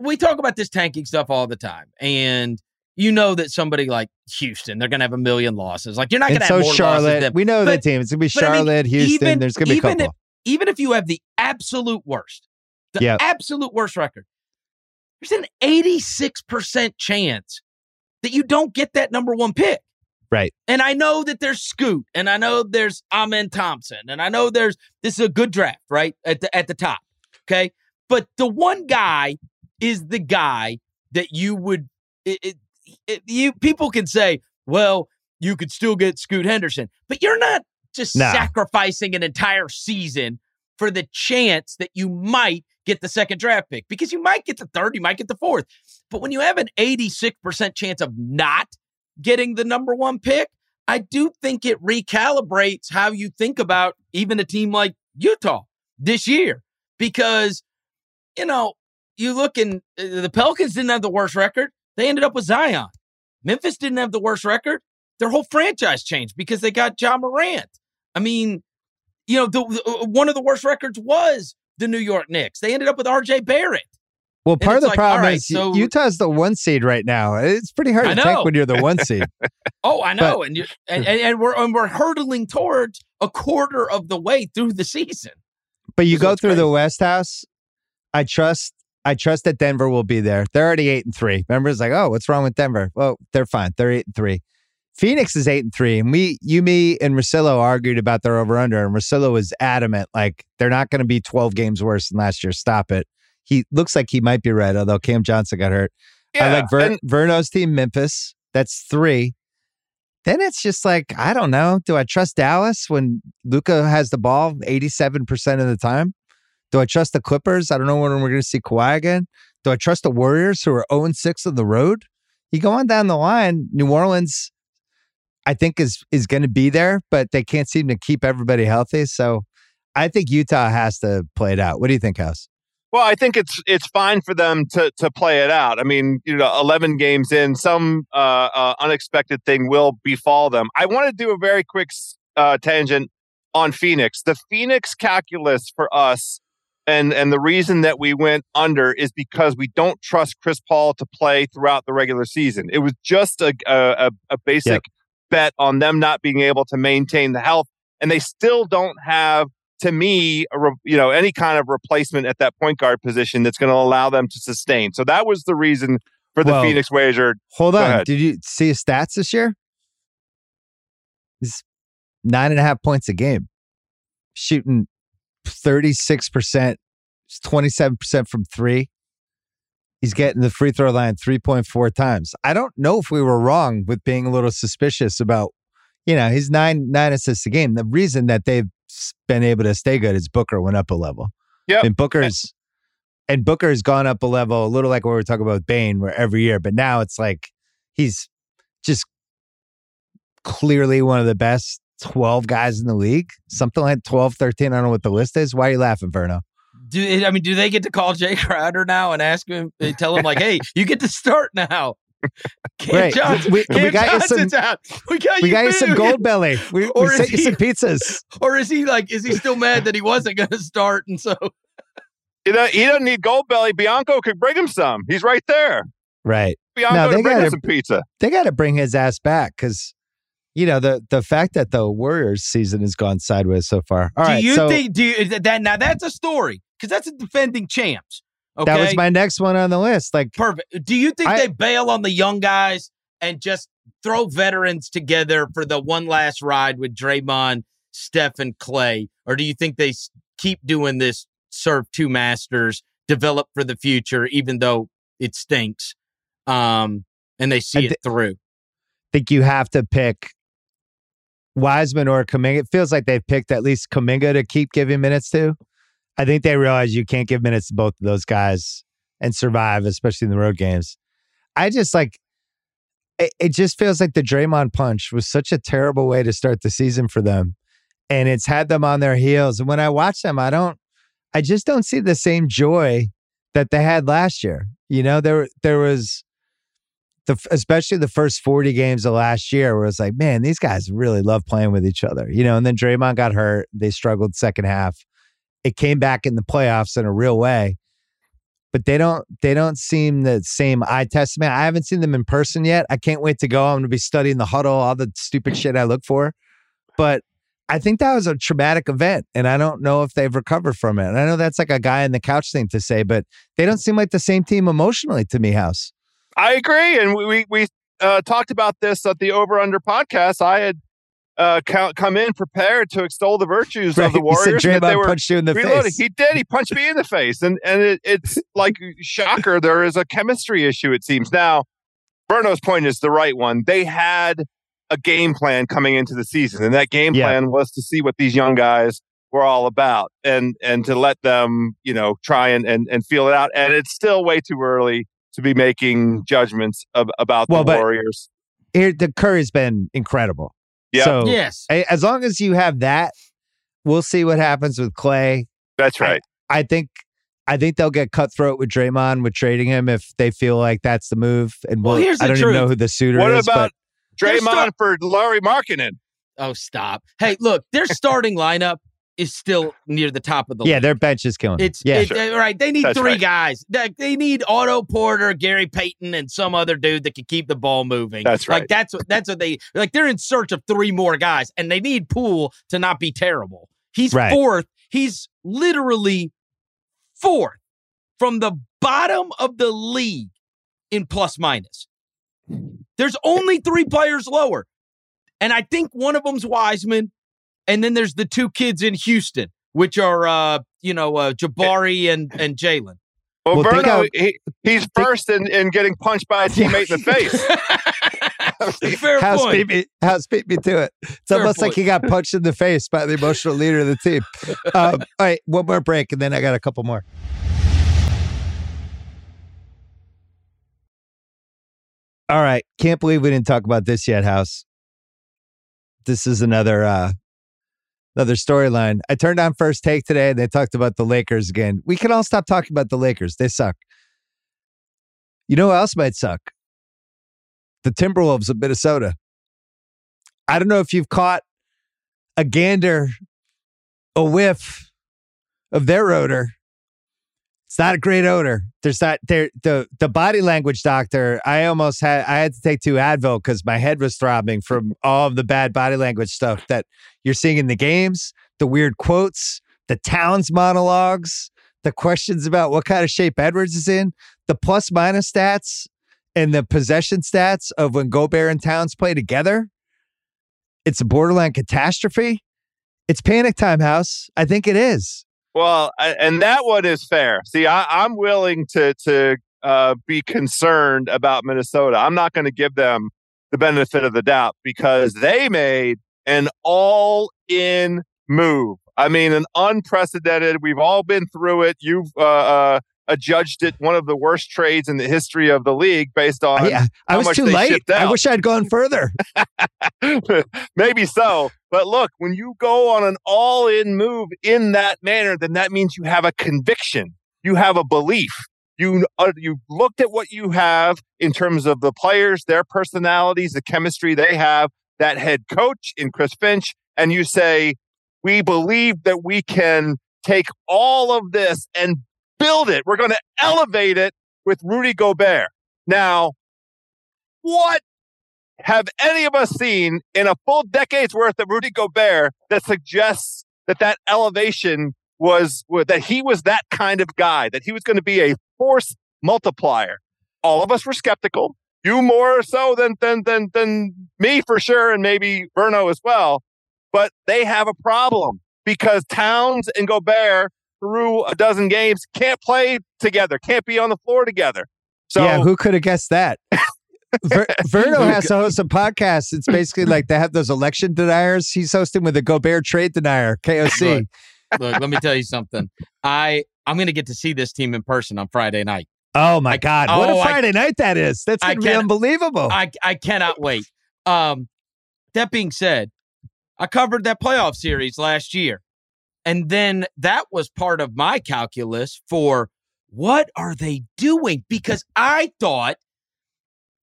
We talk about this tanking stuff all the time, and you know that somebody like Houston, they're going to have a million losses. Like you're not going to have so more losses Charlotte, than we know But- the team. It's gonna be but I mean, Charlotte, Houston. even- There's gonna be a even couple. even if you have the absolute worst, the Yep. absolute worst record, there's an 86% chance that you don't get that number one pick. Right. And I know that there's Scoot, and I know there's Amen Thompson, and I know there's this is a good draft, right? At the at the top. Okay. But the one guy is the guy that you would it, it, it- you people can say, well, you could still get Scoot Henderson, but you're not just No. sacrificing an entire season for the chance that you might get the second draft pick because you might get the third, you might get the fourth. But when you have an 86% chance of not getting the number one pick, I do think it recalibrates how you think about even a team like Utah this year because, you know, you look and uh, the Pelicans didn't have the worst record. They ended up with Zion. Memphis didn't have the worst record. Their whole franchise changed because they got John Morant. I mean, you know, the, uh, one of the worst records was the New York Knicks. They ended up with RJ Barrett. Well, part of the like, problem right, is so- Utah's the one seed right now. It's pretty hard I to know. tank when you're the one seed. Oh, I know, and, you, and and we're and we're hurtling towards a quarter of the way through the season. But you go through the. West House. I trust. I trust that Denver will be there. They're already eight and three. Remember, it's like, oh, what's wrong with Denver? Well, they're fine. They're eight and three. Phoenix is eight and three, and we, you, me, and Russillo argued about their over under, and Russillo was adamant, like they're not going to be twelve games worse than last year. Stop it. He looks like he might be right, although Cam Johnson got hurt. I like Ver- and- Verno's team, Memphis. That's three. Then it's just like, I don't know. Do I trust Dallas when Luka has the ball 87% of the time? Do I trust the Clippers? I don't know when we're going to see Kawhi again. Do I trust the Warriors who are 0 6 on the road? You go on down the line, New Orleans, I think is is going to be there, but they can't seem to keep everybody healthy. So I think Utah has to play it out. What do you think, House? Well, I think it's it's fine for them to to play it out. I mean, you know, eleven games in, some uh, uh, unexpected thing will befall them. I want to do a very quick uh, tangent on Phoenix. The Phoenix calculus for us, and and the reason that we went under is because we don't trust Chris Paul to play throughout the regular season. It was just a a, a basic Yep. bet on them not being able to maintain the health, and they still don't have to me, a re- you know, any kind of replacement at that point guard position that's going to allow them to sustain. So that was the reason for the Well, Phoenix wager. Hold Go on. ahead. Did you see his stats this year? He's nine and a half points a game. shooting 36%, 27% from three. He's getting the free throw line 3.4 times. I don't know if we were wrong with being a little suspicious about, you know, he's nine nine assists a game. The reason that they've been able to stay good is Booker went up a level. Yeah. And Booker's and Booker's gone up a level, a little like what we were talking about with Bane, where every year, but now it's like he's just clearly one of the best 12 guys in the league, something like 12, 13. I don't know what the list is. Why are you laughing, Verno? Do I mean do they get to call Jay Crowder now and ask him? They tell him like, "Hey, you get to start now." Cam Right. Johnson, We- we Cam got you some- Johnson's out. We got We you. got you some Goldbelly. We, we Or is sent you he- some pizzas. Or is he like? Is he still mad that he wasn't going to start? And so You know, he doesn't need Goldbelly. Bianco could bring him some. He's right there. Right. Bianco they bring gotta- him some pizza. They got to bring his ass back because, you know, the the fact that the Warriors season has gone sideways so far. All do right. you so think? Do you, that now? That's a story because that's a defending champs. Okay, that was my next one on the list. Like, perfect. Do you think I- they bail on the young guys and just throw veterans together for the one last ride with Draymond, Steph, and Clay, or do you think they keep doing this? Serve two masters, develop for the future, even though it stinks, um, and they see I it through. I think you have to pick Wiseman or Kuminga. It feels like they've picked at least Kuminga to keep giving minutes to. I think they realize you can't give minutes to both of those guys and survive, especially in the road games. I just like it, it just feels like the Draymond punch was such a terrible way to start the season for them. And it's had them on their heels. And when I watch them, I don't I just don't see the same joy that they had last year. You know, there there was the especially the first 40 games of last year where it's like, man, these guys really love playing with each other. You know, and then Draymond got hurt. They struggled second half. It came back in the playoffs in a real way. But they don't they don't seem the same eye testament. I haven't seen them in person yet. I can't wait to go. I'm gonna be studying the huddle, all the stupid shit I look for. But I think that was a traumatic event, and I don't know if they've recovered from it. And I know that's like a guy in the couch thing to say, but they don't seem like the same team emotionally to me, House. I agree, and we we, we uh, talked about this at the Over Under podcast. I had uh, come in prepared to extol the virtues of the said Warriors. and that Draymond they were punched you in the reloading. face. He did. He punched me in the face, and and it, it's like shocker. There is a chemistry issue. It seems now. Verno's point is the right one. They had a game plan coming into the season, and that game Yeah. plan was to see what these young guys were all about, and and to let them, you know, try and and, and feel it out. And it's still way too early to be making judgments of, about Well, the Warriors. Here, the Curry's been incredible. Yeah. So yes, a- as long as you have that, we'll see what happens with Clay. That's right. I think I think they'll get cutthroat with Draymond with trading him if they feel like that's the move. And Well, we'll, here's I the don't even know who the suitor what is. What about They're Draymond start- for Lauri Markkanen? Oh, stop. Hey, look, their starting lineup is still near the top of the yeah, league. their bench is killing. 'em. It's yeah, it- Sure. uh, right. They need That's three right. guys. They, they need Otto Porter, Gary Payton, and some other dude that can keep the ball moving. That's right. Like that's what that's what they like. They're in search of three more guys, and they need Poole to not be terrible. He's Right. fourth. He's literally fourth from the bottom of the league in plus minus. There's only three players lower, and I think one of them's Wiseman, and then there's the two kids in Houston, which are uh, you know uh, Jabari and and Jalen. Well, Well, think Verno, how- he, he's first in, in getting punched by a teammate in the face. Fair House point. beat me. House beat me to it. It's Fair almost like he got punched in the face by the emotional leader of the team. Um, all right, one more break, and then I got a couple more. All right, can't believe we didn't talk about this yet, House. This is another uh another storyline. I turned on first take today, and they talked about the Lakers again. We can all stop talking about the Lakers. They suck. You know who else might suck? the Timberwolves of Minnesota. I don't know if you've caught a gander, a whiff of their odor. It's not a great odor. There's not there the the body language doctor. I almost had I had to take two Advil because my head was throbbing from all of the bad body language stuff that you're seeing in the games, the weird quotes, the Towns monologues, the questions about what kind of shape Edwards is in, the plus minus stats and the possession stats of when Gobert and Towns play together, it's a borderline catastrophe. It's panic time, House. I think it is. Well, I, and that one is fair. See, I, I'm willing to to uh, be concerned about Minnesota. I'm not going to give them the benefit of the doubt because they made an all in move. I mean, an unprecedented. We've all been through it. You've uh, uh, adjudged it one of the worst trades in the history of the league based on. I, I was too late. I wish I'd gone further. Maybe so. But look, when you go on an all in move in that manner, then that means you have a conviction, you have a belief. You, uh, you looked at what you have in terms of the players, their personalities, the chemistry they have, that head coach in Chris Finch, and you say, we believe that we can take all of this and build it. We're going to elevate it with Rudy Gobert. Now, what have any of us seen in a full decade's worth of Rudy Gobert that suggests that that elevation was that he was that kind of guy, that he was going to be a force multiplier? All of us were skeptical. You more so than than than than me for sure, and maybe Verno as well. But they have a problem because Towns and Gobert through a dozen games can't play together, can't be on the floor together. So yeah, who could have guessed that? Ver- Verno has to host a podcast. It's basically like they have those election deniers. He's hosting with a Gobert trade denier, KOC. Look, look, let me tell you something. I I'm going to get to see this team in person on Friday night. Oh my God! what oh, a Friday I, night that is. That's going to be unbelievable. I I cannot wait. Um, that being said, I covered that playoff series last year. And then that was part of my calculus for what are they doing? Because I thought,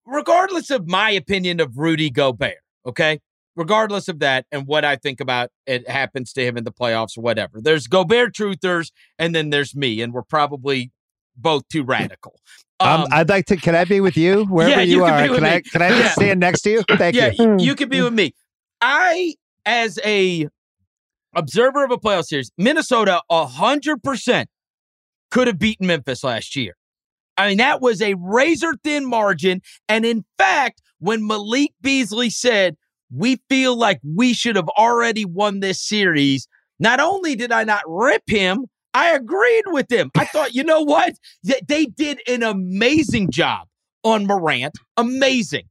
regardless of my opinion of Rudy Gobert, okay, regardless of that and what I think about it happens to him in the playoffs or whatever, there's Gobert truthers and then there's me, and we're probably both too radical. Um, um, I'd like to. Can I be with you wherever yeah, you, you are? Can I? Can I yeah. stand next to you? Thank yeah, you. you can be with me. I, as a observer of a playoff series, Minnesota 100% could have beaten Memphis last year. I mean, that was a razor thin margin. And in fact, when Malik Beasley said, we feel like we should have already won this series, not only did I not rip him, I agreed with him. I thought, you know what? They did an amazing job on Morant. Amazing.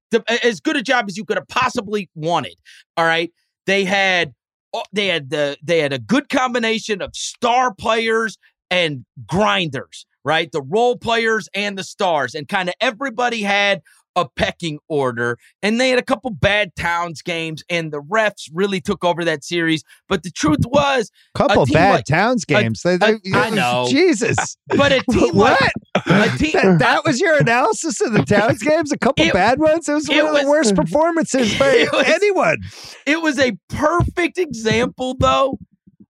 As good a job as you could have possibly wanted. All right. They had Oh, they had the they had a good combination of star players and grinders, right? The role players and the stars, and kind of everybody had a pecking order. And they had a couple bad Towns games, and the refs really took over that series. But the truth was, a couple bad like, Towns games. A, a, I know, Jesus. But a team what? Like, a team, that, that, was your analysis of the Towns games. A couple it, bad ones. It was one it of the worst performances by was, anyone. It was a perfect example, though.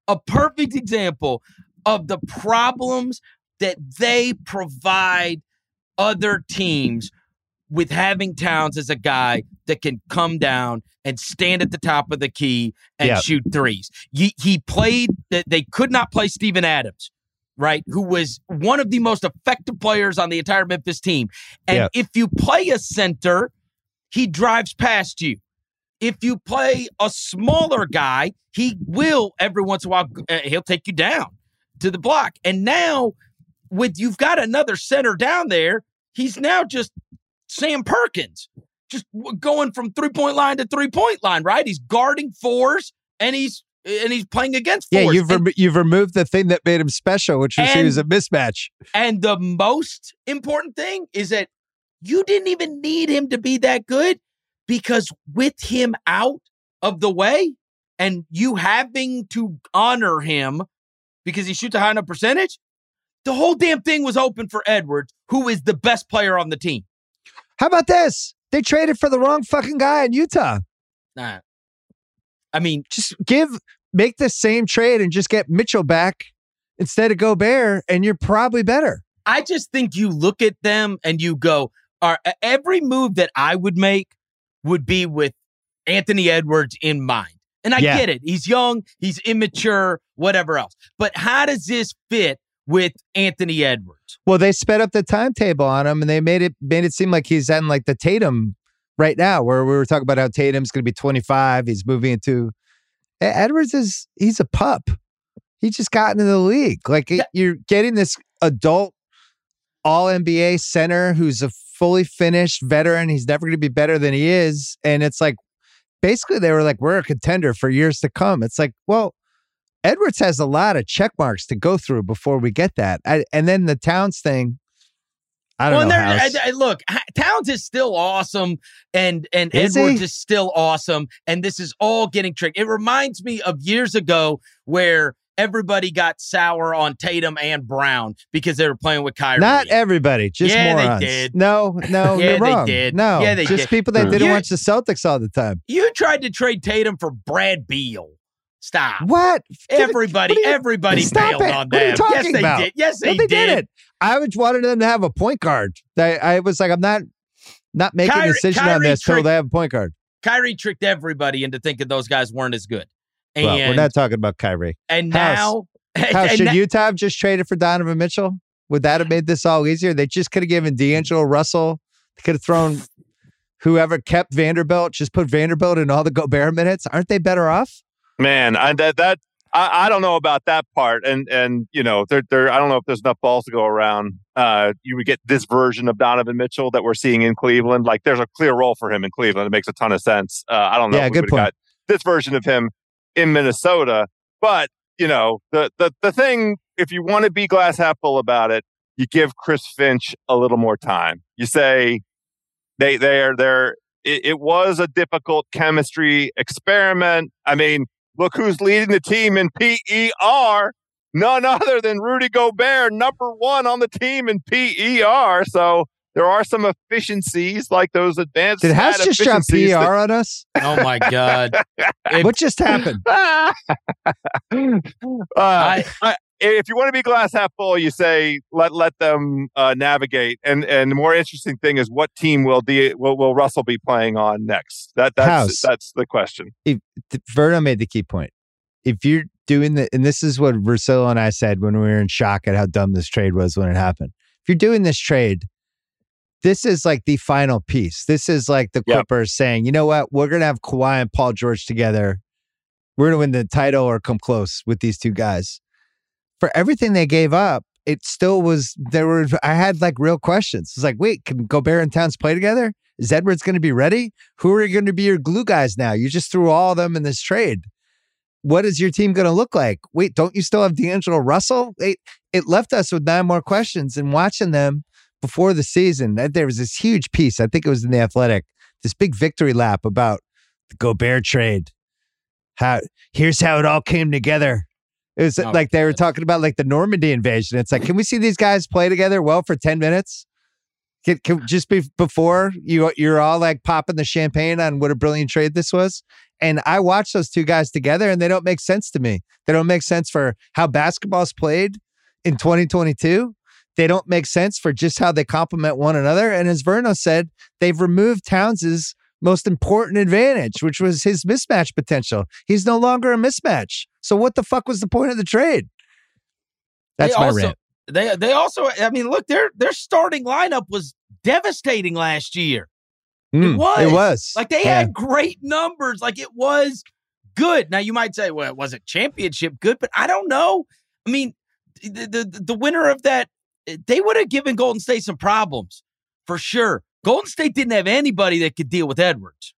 A perfect example of the problems that they provide other teams with having Towns as a guy that can come down and stand at the top of the key and shoot threes. He, he played, that they could not play Steven Adams, right? Who was one of the most effective players on the entire Memphis team. And if you play a center, he drives past you. If you play a smaller guy, he will every once in a while, uh, he'll take you down to the block. And now, with you've got another center down there, he's now just Sam Perkins, just going from three point line to three point line, right? He's guarding fours and he's and he's playing against fours. Yeah, you've and, you've removed the thing that made him special, which was and, he was a mismatch. And the most important thing is that you didn't even need him to be that good because with him out of the way and you having to honor him because he shoots a high enough percentage, the whole damn thing was open for Edwards, who is the best player on the team. How about this? They traded for the wrong fucking guy in Utah. Nah. I mean, just give, make the same trade and just get Mitchell back instead of Gobert, and you're probably better. I just think you look at them and you go, are every move that I would make would be with Anthony Edwards in mind. And I yeah. get it. He's young, he's immature, whatever else. But how does this fit with Anthony Edwards. Well, they sped up the timetable on him and they made it made it seem like he's in like the Tatum right now, where we were talking about how Tatum's going to be 25. He's moving into Edwards is he's a pup. He just got into the league. Like Yeah. you're getting this adult all NBA center who's a fully finished veteran. He's never going to be better than he is. And it's like basically they were like, we're a contender for years to come. It's like, well, Edwards has a lot of check marks to go through before we get that. I, and then the Towns thing, I don't well, know. and. I- I- look, Towns is still awesome, and and Is Edwards he? is still awesome, and this is all getting tricked. It reminds me of years ago where everybody got sour on Tatum and Brown because they were playing with Kyrie. Not everybody, just Yeah, they morons. did. No, no, Yeah, you're they did. No, Yeah, they just did. people that didn't You- watch the Celtics all the time. you tried to trade Tatum for Brad Beal. Stop. What? Everybody, what you- everybody Stop bailed it. on What are you them. talking yes, they about? did. Yes, No, they, they did. didn't. I was wanted them to have a point guard. I, I was like, I'm not not making Kyrie- a decision on this till tricked- they have a point guard. Kyrie tricked everybody into thinking those guys weren't as good. And Well, we're not talking about Kyrie. and House. now, and should na- Utah have just traded for Donovan Mitchell? Would that have made this all easier? They just could have given D'Angelo Russell. They could have thrown whoever kept Vanderbilt. Just put Vanderbilt in all the Gobert minutes. Aren't they better off? Man, I, that that I, I don't know about that part, and and you know, there there I don't know if there's enough balls to go around. Uh, you would get this version of Donovan Mitchell that we're seeing in Cleveland. Like, there's a clear role for him in Cleveland. It makes a ton of sense. Uh, I don't know. Yeah, if we good point. Got this version of him in Minnesota, but you know, the the the thing, if you want to be glass half full about it, you give Chris Finch a little more time. You say they they're they're it, it was a difficult chemistry experiment. I mean, look who's leading the team in PER. None other than Rudy Gobert, number one on the team in PER. So there are some efficiencies like those advanced. Did House stat just drop efficiencies PR that- on us? oh my god, If- what just happened? uh, I- I- if you want to be glass half full, you say let let them uh, navigate. And and the more interesting thing is what team will de- will, will Russell be playing on next? That that's House. that's the question. Th- Verno made the key point. If you're doing the, and this is what Russillo and I said when we were in shock at how dumb this trade was when it happened. If you're doing this trade, this is like the final piece. This is like the Yep. Clippers saying, you know what? We're going to have Kawhi and Paul George together. We're going to win the title or come close with these two guys. For everything they gave up, it still was, there were, I had like real questions. It's like, wait, can Gobert and Towns play together? Is Edwards going to be ready? Who are going to be your glue guys now? You just threw all of them in this trade. What is your team going to look like? Wait, don't you still have D'Angelo Russell? It, it left us with nine more questions. And watching them before the season, that there was this huge piece. I think it was in the Athletic, this big victory lap about the Gobert trade. How here's how it all came together. It was Oh, like they were talking about like the Normandy invasion. It's like, can we see these guys play together well for ten minutes? Can, can just be before you you're all like popping the champagne on what a brilliant trade this was. And I watch those two guys together, and they don't make sense to me. They don't make sense for how basketball's played in 2022. They don't make sense for just how they complement one another. And as Verno said, they've removed Towns's most important advantage, which was his mismatch potential. He's no longer a mismatch. So what the fuck was the point of the trade? That's They my also, rant. They they also, I mean, look, their their starting lineup was devastating last year. Mm, was. It was. Like they Yeah. had great numbers. Like it was good. Now you might say, well, it wasn't championship good, but I don't know. I mean, the the, the winner of that, they would have given Golden State some problems for sure. Golden State didn't have anybody that could deal with Edwards.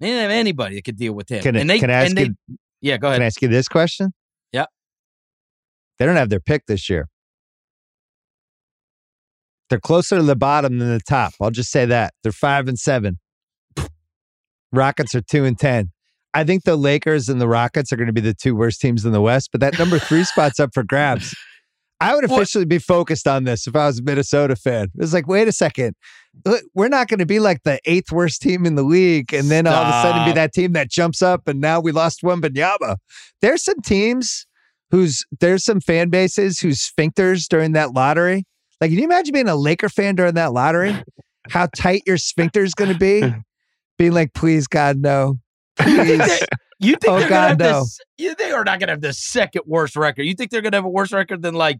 They didn't have anybody that could deal with him. Can I- and they, can I ask they, you- yeah, go ahead. Can I ask you this question? Yeah. They don't have their pick this year. They're closer to the bottom than the top. I'll just say that. They're five and seven. Rockets are two and ten. I think the Lakers and the Rockets are going to be the two worst teams in the West, but that number three spot's up for grabs. I would What- officially be focused on this if I was a Minnesota fan. It's like, wait a second. We're not going to be like the eighth worst team in the league, and then all of a sudden be that team that jumps up, and now we lost Wembanyama. There's some teams whose there's some fan bases whose sphincters during that lottery. Like, can you imagine being a Laker fan during that lottery? How tight your sphincter is going to be? Being like, please, God, no. Please. You think Oh, they're God, gonna have no. this? You think are not gonna have the second worst record? You think they're gonna have a worse record than like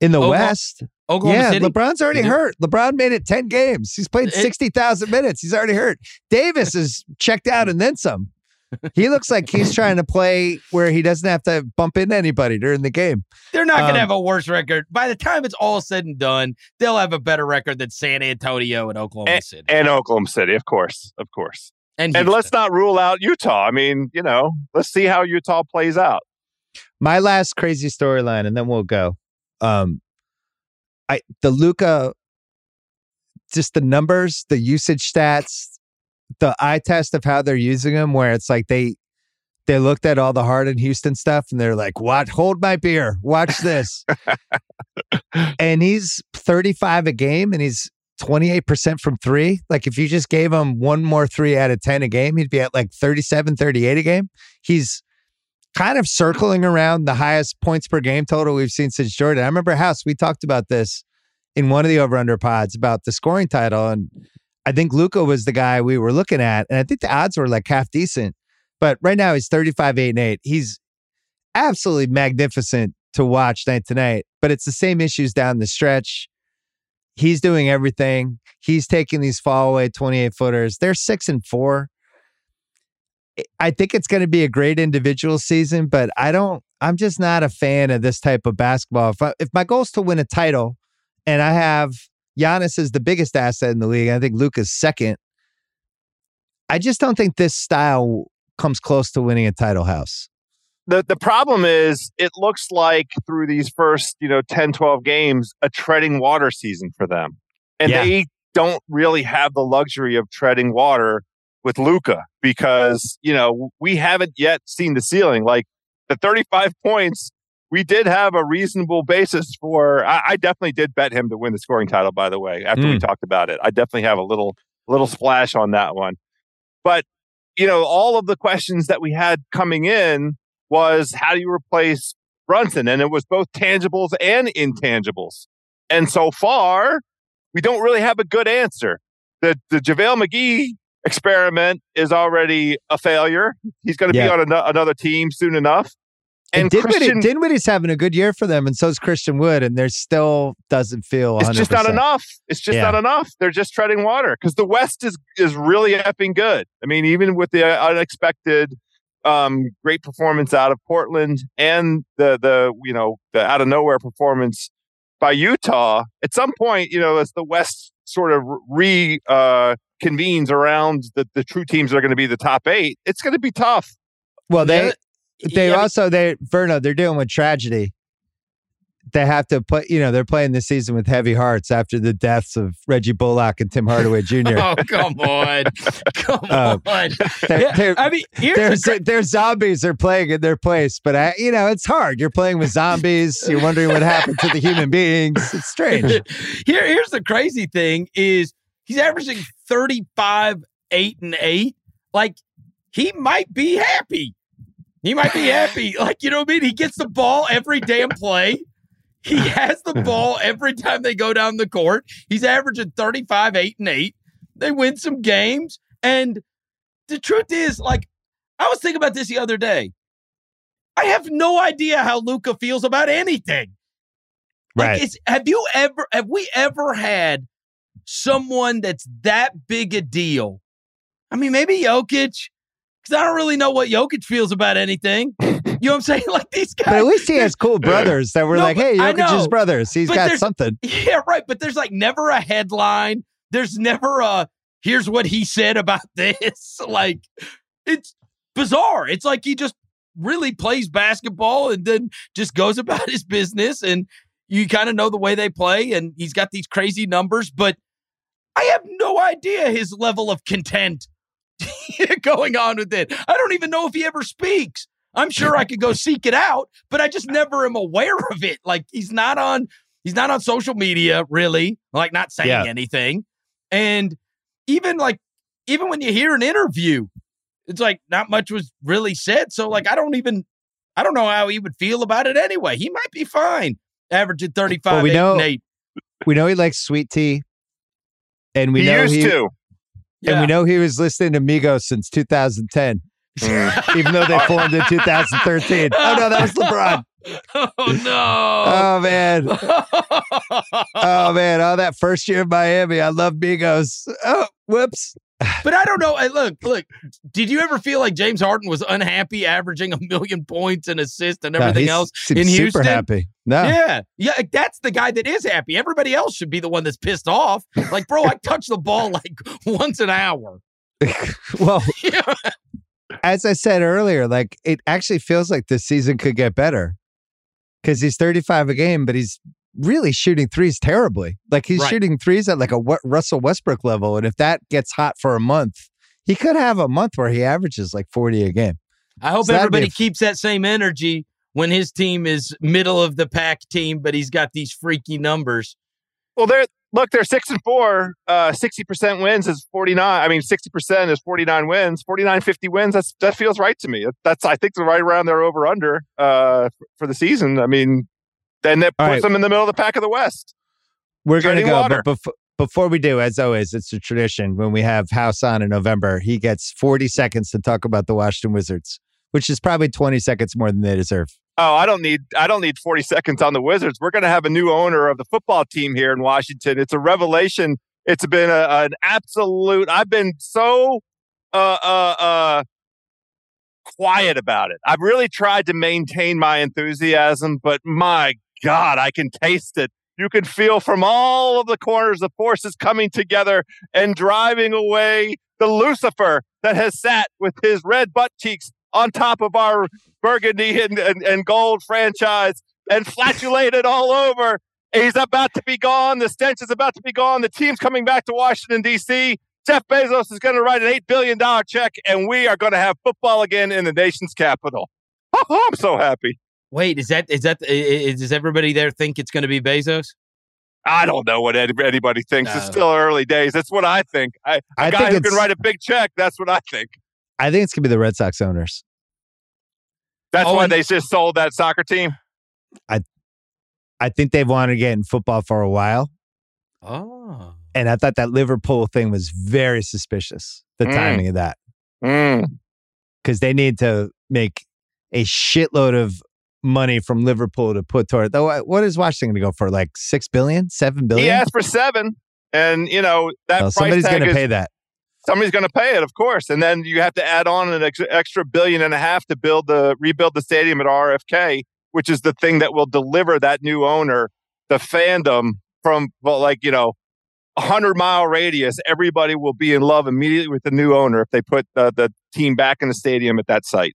In the Oklahoma- West, Oklahoma yeah, City? LeBron's already They do. hurt. LeBron made it 10 games. He's played It- 60,000 minutes. He's already hurt. Davis is checked out and then some. he looks like he's trying to play where he doesn't have to bump into anybody during the game. They're not going Um, to have a worse record. By the time it's all said and done, they'll have a better record than San Antonio and Oklahoma City. and Oklahoma City, of course, of course. And, And let's not rule out Utah. I mean, you know, let's see how Utah plays out. My last crazy storyline, and then we'll go. Um, I the Luka, just the numbers, the usage stats, the eye test of how they're using them, where it's like they they looked at all the Harden Houston stuff and they're like, "What? Hold my beer. Watch this." and he's 35 a game, and he's 28% from three. Like if you just gave him one more three out of 10 a game, he'd be at like 37, 38 a game. He's kind of circling around the highest points per game total we've seen since Jordan. I remember House, we talked about this in one of the over under pods about the scoring title. And I think Luka was the guy we were looking at. And I think the odds were like half decent. But right now he's 35, 8, and 8. He's absolutely magnificent to watch night to night. But it's the same issues down the stretch. He's doing everything. He's taking these fall away 28 footers. They're six and four. I think it's going to be a great individual season, but I don't, I'm just not a fan of this type of basketball. If, I, if my goal is to win a title and I have Giannis as the biggest asset in the league, I think Luka's second. I just don't think this style comes close to winning a title house. The the problem is it looks like through these first, you know, 10, 12 games, a treading water season for them. And Yeah. they don't really have the luxury of treading water with Luka because, you know, we haven't yet seen the ceiling. Like the 35 points, we did have a reasonable basis for I, I definitely did bet him to win the scoring title, by the way, after we Mm. talked about it. I definitely have a little little splash on that one. But you know, all of the questions that we had coming in was how do you replace Brunson? And it was both tangibles and intangibles. And so far, we don't really have a good answer. The the JaVale McGee experiment is already a failure. He's going to Yeah. be on ano- another team soon enough. And, And Dinwiddie, Christian, Dinwiddie's having a good year for them, and so is Christian Wood, and there still doesn't feel 100%. it's just not enough. It's just Yeah. not enough. They're just treading water because the West is is really effing good. I mean, even with the uh, unexpected um, great performance out of Portland and the the you know the out of nowhere performance by Utah, at some point, you know, as the West sort of re uh, convenes around the the true teams that are going to be the top eight, it's going to be tough. Well, they they yeah, also they Verno they're dealing with tragedy. They have to put you know they're playing this season with heavy hearts after the deaths of Reggie Bullock and Tim Hardaway Jr. Oh, come on. Come Um, on. They're, they're, I mean, the cra- they're zombies are playing in their place, but I, you know it's hard. You're playing with zombies. You're wondering what happened to the human beings. It's strange. Here, here's the crazy thing is he's averaging 35, 8, and 8. Like, he might be happy. He might be happy. Like, you know what I mean? He gets the ball every damn play. He has the ball every time they go down the court. He's averaging 35, 8, and 8. They win some games. And the truth is, like, I was thinking about this the other day. I have no idea how Luka feels about anything. Like, Right. it's, have you ever, have we ever had someone that's that big a deal? I mean, maybe Jokic, because I don't really know what Jokic feels about anything. You know what I'm saying? Like these guys. But at least he has cool brothers that were No, like, "Hey, but I Jokic's know. brothers. He's But got there's- something." Yeah, right. But there's like never a headline. There's never a here's what he said about this. Like it's bizarre. It's like he just really plays basketball and then just goes about his business and you kind of know the way they play and he's got these crazy numbers, but I have no idea his level of content going on with it. I don't even know if he ever speaks. I'm sure I could go seek it out, but I just never am aware of it. Like he's not on he's not on social media really, like not saying Yeah. anything. And even like even when you hear an interview, it's like not much was really said. So like I don't even I don't know how he would feel about it anyway. He might be fine. Averaging 35 Well, we eight, know- and 8. We know he likes sweet tea, and we he know used he to. and we know he was listening to Migos since 2010, Mm. even though they formed in 2013. Oh no, that was LeBron. oh no. Oh man. Oh man, oh that first year in Miami, I love Migos. Oh, whoops. But I don't know. I- Look, look. Did you ever feel like James Harden was unhappy, averaging a million points and assists and everything he's- else in super Houston? happy. No, Yeah, yeah. That's the guy that is happy. Everybody else should be the one that's pissed off. Like, bro, I touch the ball like once an hour. well, Yeah. As I said earlier, like it actually feels like this season could get better because he's 35 a game, but he's really shooting threes terribly. Like he's Right. shooting threes at like a Wa- Russell Westbrook level. And if that gets hot for a month, he could have a month where he averages like 40 a game. I hope So everybody a f- keeps that same energy when his team is middle of the pack team, but he's got these freaky numbers. Well, they're look, they're six and four. Uh, Sixty percent wins is forty nine. I mean, sixty percent is forty nine wins. 49, 50 wins. That's that feels right to me. That's I think they're right around their over under uh, for the season. I mean, then that All puts right. them in the middle of the pack of the West. We're going to go. water. But before, before we do, as always, it's a tradition when we have House on in November, he gets 40 seconds to talk about the Washington Wizards, which is probably 20 seconds more than they deserve. Oh, I don't need I don't need 40 seconds on the Wizards. We're going to have a new owner of the football team here in Washington. It's a revelation. It's been a, an absolute. I've been so uh, uh, uh, quiet about it. I've really tried to maintain my enthusiasm, but my God, I can taste it. You can feel from all of the corners the forces coming together and driving away the Lucifer that has sat with his red butt cheeks on top of our burgundy and, and, and gold franchise and flatulated all over. He's about to be gone. The stench is about to be gone. The team's coming back to Washington, D.C. Jeff Bezos is going to write an $8 billion check, and we are going to have football again in the nation's capital. Oh, I'm so happy. Wait, is that is that i- i- does everybody there think it's going to be Bezos? I don't know what anybody thinks. It's still early days. That's what I think. I, a I guy think who can write a big check, that's what I think. I think it's going to be the Red Sox owners. That's Oh, why and- they just sold that soccer team. I I think they've wanted to get in football for a while. Oh, And I thought that Liverpool thing was very suspicious, the Mm. timing of that, Mm. because they need to make a shitload of money from Liverpool to put toward. Though, what is Washington going to go for? Like six billion, seven billion? He asked for seven, and you know that Well, price somebody's going to pay that. Somebody's going to pay it, of course, and then you have to add on an ex- extra billion and a half to build the rebuild the stadium at RFK, which is the thing that will deliver that new owner the fandom from well, like you know. A hundred mile radius, everybody will be in love immediately with the new owner if they put the, the team back in the stadium at that site.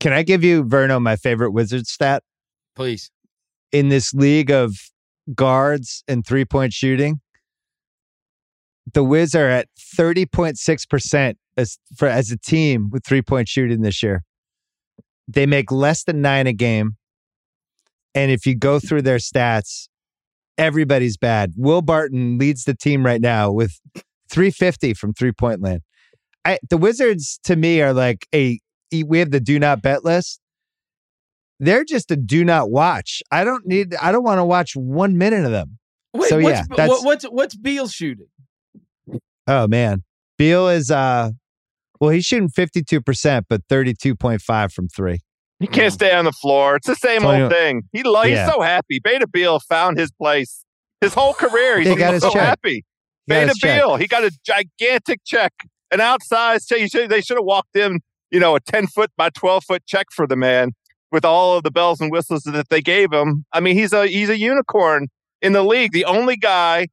Can I give you Verno my favorite wizard stat please. in this league of guards and three point shooting? The Wiz are at thirty point six percent as for as a team with three point shooting this year. They make less than nine a game, and if you go through their stats, everybody's bad. Will Barton leads the team right now with three fifty from three point land. I, the Wizards to me are like a we have the do not bet list they're just a do not watch. I don't need. I don't want to watch one minute of them. Wait, So, what's, yeah, what- what's what's Beal shooting? Oh man, Beal is uh, well, he's shooting fifty two percent, but thirty two point five from three. He can't stay on the floor. It's the same Tell you- old thing. He lo- Yeah. he's so happy. Beta Beal found his place. His whole career, he's He got his so check. happy. He Beta his check. Beal, he got a gigantic check, an outsized check. You should- They should have walked in, you know, a ten foot by twelve foot check for the man with all of the bells and whistles that they gave him. I mean, he's a he's a unicorn in the league. The only guy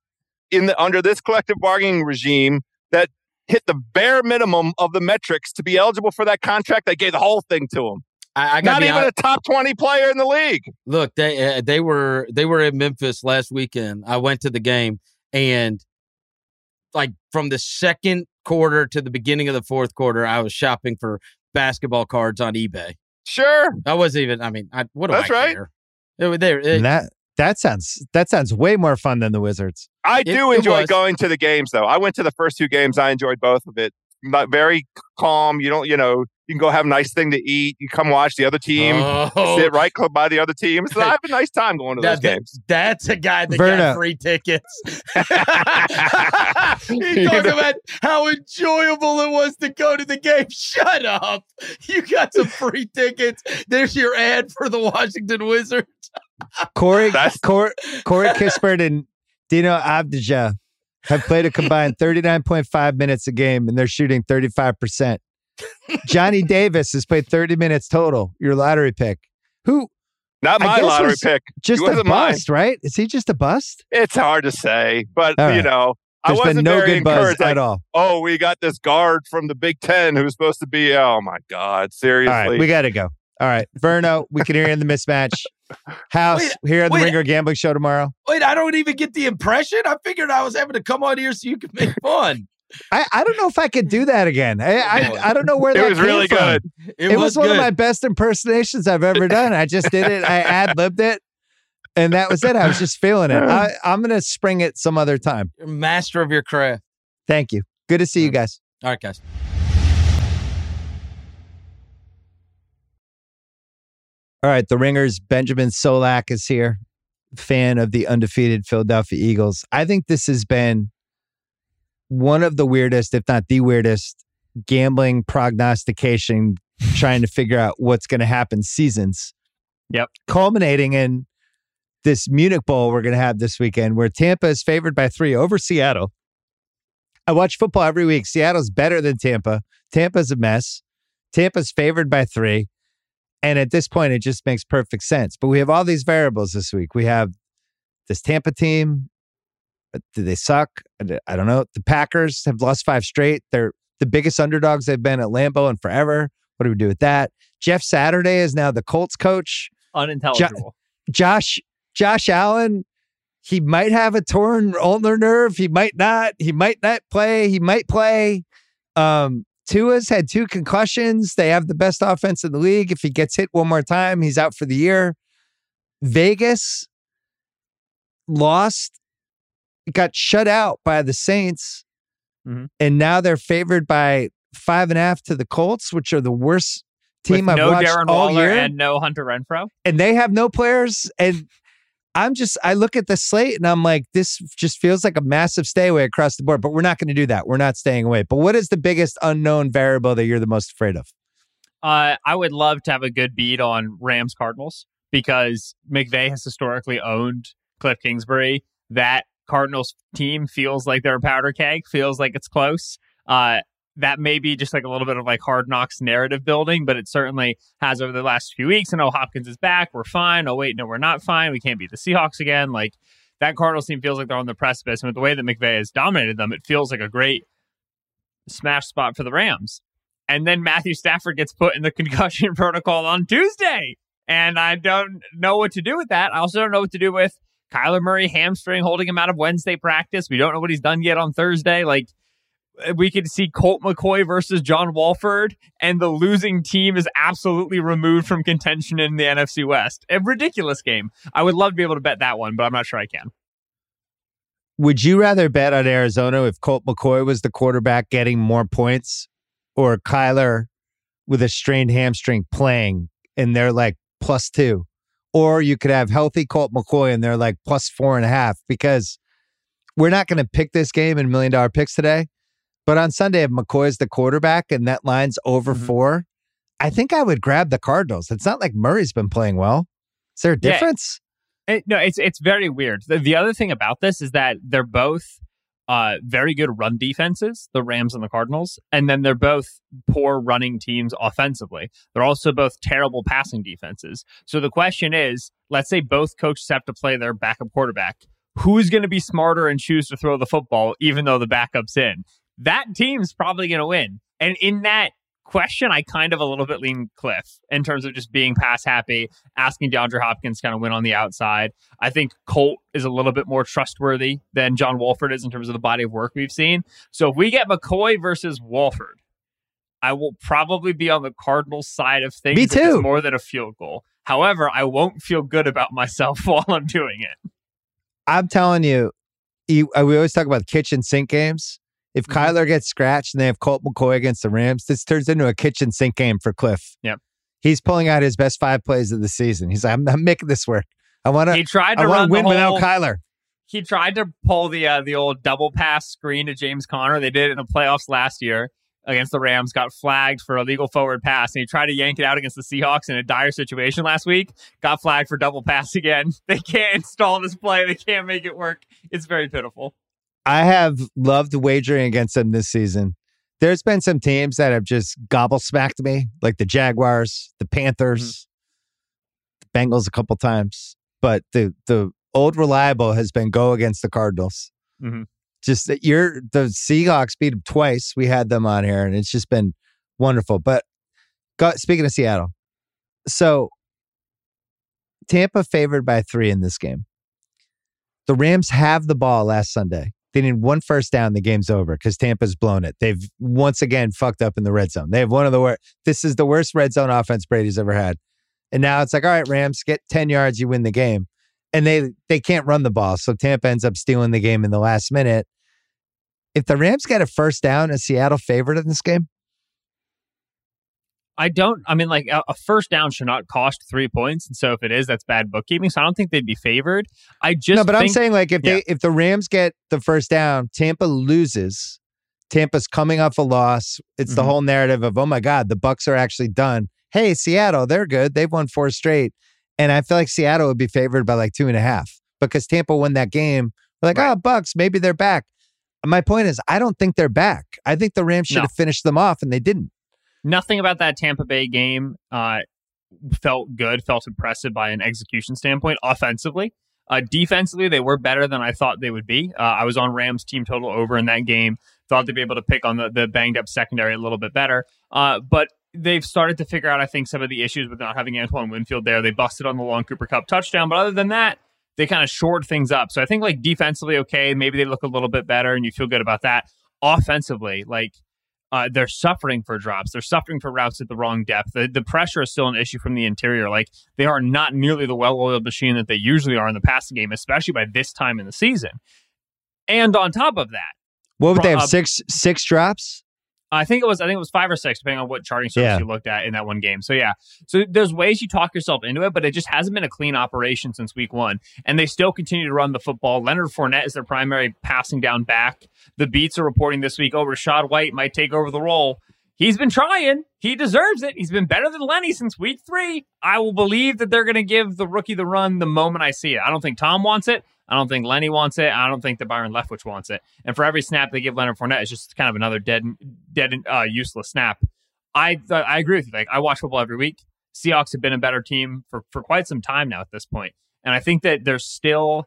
in the under this collective bargaining regime that hit the bare minimum of the metrics to be eligible for that contract. They gave the whole thing to him. I, I got Not even honest. a top 20 player in the league. Look, they uh, they were they were in Memphis last weekend. I went to the game and like from the second quarter to the beginning of the fourth quarter, I was shopping for basketball cards on eBay. Sure. I wasn't even. I mean, I, what do That's I right. care? It, was- there, it- And that that sounds that sounds way more fun than the Wizards. I It- do it enjoy was. going to the games, though. I went to the first two games. I enjoyed both of it. Not very calm. You don't, you know, you can go have a nice thing to eat. You come watch the other team. Oh, Sit right close by the other team. So I have a nice time going to those that- that- games. that's a guy that Verno. got free tickets. he talked about how enjoyable it was to go to the game. Shut up! You got some free tickets. There's your ad for the Washington Wizards. Corey Corey, Corey Kispert and Deni Avdija have played a combined 39.5 minutes a game and they're shooting 35%. Johnny Davis has played 30 minutes total, your lottery pick. Who Not my lottery pick. just a wasn't mine. bust, right? Is he just a bust? It's hard to say, but All you right. know, I wasn't been no very good buzz encouraged. Like, at all. oh, we got this guard from the Big Ten who's supposed to be. Oh my God, seriously. All right, we got to go. All right, Verno, we can hear you in the mismatch. House Wait, here on the wait. Ringer Gambling Show tomorrow. Wait, I don't even get the impression. I figured I was having to come on here so you could make fun. I, I don't know if I could do that again. I I, I don't know where it that was came really from. good. It, It, was, one good. of my best impersonations I've ever done. I just did it. I ad libbed it, and that was it. I was just feeling it. I, I'm gonna spring it some other time. You're master of your craft. Thank you. Good to see you guys. All right, guys. All right, the Ringers. Benjamin Solak is here, fan of the undefeated Philadelphia Eagles. I think this has been one of the weirdest, if not the weirdest, gambling prognostication, trying to figure out what's going to happen seasons. Yep. Culminating in this Munich Bowl we're going to have this weekend, where Tampa is favored by three over Seattle. I watch football every week. Seattle's better than Tampa. Tampa's a mess. Tampa's favored by three. And at this point, it just makes perfect sense. But we have all these variables this week. We have this Tampa team. Uh, Do they suck? I don't know. The Packers have lost five straight. They're the biggest underdogs they've been at Lambeau in forever. What do we do with that? Jeff Saturday is now the Colts coach. Unintelligible. Josh Josh Allen, he might have a torn ulnar nerve. He might not. He might not play. He might play. Um, Tua's had two concussions. They have the best offense in the league. If he gets hit one more time, he's out for the year. Vegas lost, got shut out by the Saints, Mhm. and now they're favored by five and a half to the Colts, which are the worst team With I've no watched Darren all Waller year and no Hunter Renfrow. and they have no players. And I'm just, I look at the slate and I'm like, this just feels like a massive stay away across the board. But we're not going to do that. We're not staying away. But what is the biggest unknown variable that you're the most afraid of? Uh, I would love to have a good beat on Rams Cardinals because McVay has historically owned Cliff Kingsbury. That Cardinals team feels like they're a powder keg, feels like it's close. Uh, that may be just like a little bit of like hard knocks narrative building, but it certainly has over the last few weeks. And oh, Hopkins is back. We're fine. Oh, wait, no, we're not fine. We can't beat the Seahawks again. Like that Cardinals team feels like they're on the precipice. And with the way that McVay has dominated them, it feels like a great smash spot for the Rams. And then Matthew Stafford gets put in the concussion protocol on Tuesday. And I don't know what to do with that. I also don't know what to do with Kyler Murray hamstring holding him out of Wednesday practice. We don't know what he's done yet on Thursday. Like we could see Colt McCoy versus John Wolford, and the losing team is absolutely removed from contention in the NFC West. A ridiculous game. I would love to be able to bet that one, but I'm not sure I can. Would you rather bet on Arizona if Colt McCoy was the quarterback getting more points or Kyler with a strained hamstring playing and they're like plus two? Or you could have healthy Colt McCoy and they're like plus four and a half because we're not going to pick this game in million dollar picks today. But on Sunday, if McCoy's the quarterback and that line's over Mhm. four, I think I would grab the Cardinals. It's not like Murray's been playing well. Is there a Yeah. difference? It, no, it's it's very weird. The, the other thing about this is that they're both uh, very good run defenses, the Rams and the Cardinals, and then they're both poor running teams offensively. They're also both terrible passing defenses. So the question is, let's say both coaches have to play their backup quarterback. Who's going to be smarter and choose to throw the football, even though the backup's in? That team's probably going to win. And in that question, I kind of a little bit lean Cliff in terms of just being pass happy, asking DeAndre Hopkins kind of win on the outside. I think Colt is a little bit more trustworthy than John Wolford is in terms of the body of work we've seen. So if we get McCoy versus Wolford, I will probably be on the Cardinals side of things. Me too. more than a field goal. However, I won't feel good about myself while I'm doing it. I'm telling you, you uh, we always talk about kitchen sink games. If Mhm. Kyler gets scratched and they have Colt McCoy against the Rams, this turns into a kitchen sink game for Cliff. Yep. He's pulling out his best five plays of the season. He's like, I'm, I'm making this work. I want to. He tried to run win the without Kyler. he tried to pull the uh, the old double pass screen to James Conner. They did it in the playoffs last year against the Rams. Got flagged for a legal forward pass, and he tried to yank it out against the Seahawks in a dire situation last week. Got flagged for double pass again. They can't install this play. They can't make it work. It's very pitiful. I have loved wagering against them this season. There's been some teams that have just gobblesmacked me, like the Jaguars, the Panthers, the Bengals a couple times. But the the old reliable has been go against the Cardinals. Mhm. Just that you're the Seahawks beat them twice. We had them on here, and it's just been wonderful. But go, speaking of Seattle, so Tampa favored by three in this game. The Rams have the ball last Sunday. They need one first down. The game's over because Tampa's blown it. They've once again fucked up in the red zone. They have one of the worst. This is the worst red zone offense Brady's ever had. And now it's like, all right, Rams, get 10 yards, you win the game. And they they can't run the ball. So Tampa ends up stealing the game in the last minute. If the Rams get a first down, is Seattle favored in this game? I don't. I mean, like a, first down should not cost three points, and so if it is, that's bad bookkeeping. So I don't think they'd be favored. I just no, but I'm saying like if yeah. they if the Rams get the first down, Tampa loses. Tampa's coming off a loss. It's the Mhm. whole narrative of oh my god, the Bucks are actually done. Hey, Seattle, they're good. They've won four straight, and I feel like Seattle would be favored by like two and a half because Tampa won that game. We're like, Right. oh, Bucks, maybe they're back. My point is, I don't think they're back. I think the Rams should No. have finished them off, and they didn't. Nothing about that Tampa Bay game uh, felt good, felt impressive by an execution standpoint offensively. Uh, defensively, they were better than I thought they would be. Uh, I was on Rams team total over in that game. Thought they'd be able to pick on the, the banged up secondary a little bit better. Uh, but they've started to figure out, I think, some of the issues with not having Antoine Winfield there. They busted on the long Cooper Kupp touchdown. But other than that, they kind of shored things up. So I think like defensively, okay, maybe they look a little bit better and you feel good about that. Offensively, like uh, they're suffering for drops. They're suffering for routes at the wrong depth. The, the pressure is still an issue from the interior. Like they are not nearly the well-oiled machine that they usually are in the passing game, especially by this time in the season. And on top of that, What would they have? uh, six six drops? I think it was I think it was five or six, depending on what charting service Yeah. you looked at in that one game. So yeah, so there's ways you talk yourself into it, but it just hasn't been a clean operation since week one, and they still continue to run the football. Leonard Fournette is their primary passing down back. The beats are reporting this week, oh, Rachaad White might take over the role. He's been trying. He deserves it. He's been better than Lenny since week three. I will believe that they're going to give the rookie the run the moment I see it. I don't think Tom wants it. I don't think Lenny wants it. I don't think that Byron Leftwich wants it. And for every snap they give Leonard Fournette, it's just kind of another dead, dead, uh, useless snap. I I agree with you. Like I watch football every week. Seahawks have been a better team for for quite some time now at this point, and I think that there's still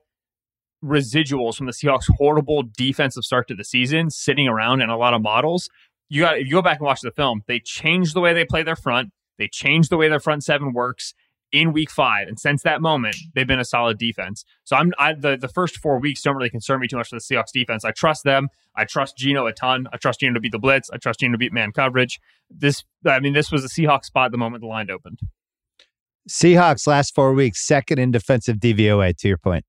residuals from the Seahawks' horrible defensive start to the season sitting around in a lot of models. You got if you go back and watch the film, they changed the way they play their front. They changed the way their front seven works in week five, and since that moment, they've been a solid defense. So I'm I, the the first four weeks don't really concern me too much for the Seahawks defense. I trust them. I trust Gino a ton. I trust Gino to beat the blitz. I trust Gino to beat man coverage. This, I mean, this was a Seahawks spot the moment the line opened. Seahawks last four weeks, second in defensive DVOA, to your point.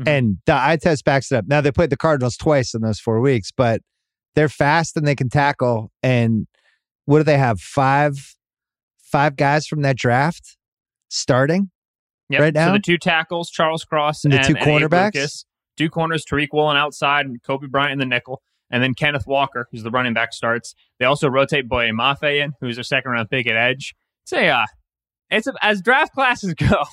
Mhm. And the eye test backs it up. Now they played the Cardinals twice in those four weeks, but they're fast and they can tackle. And what do they have? Five, five guys from that draft starting. Yep. Right now? So the two tackles, Charles Cross And and, the two and? Lucas. Two corners, Tariq Woolen outside and Coby Bryant in the nickel. And then Kenneth Walker, who's the running back, starts. They also rotate Boye Mafe in, who's their second round pick at edge. It's a, uh, it's a, as draft classes go,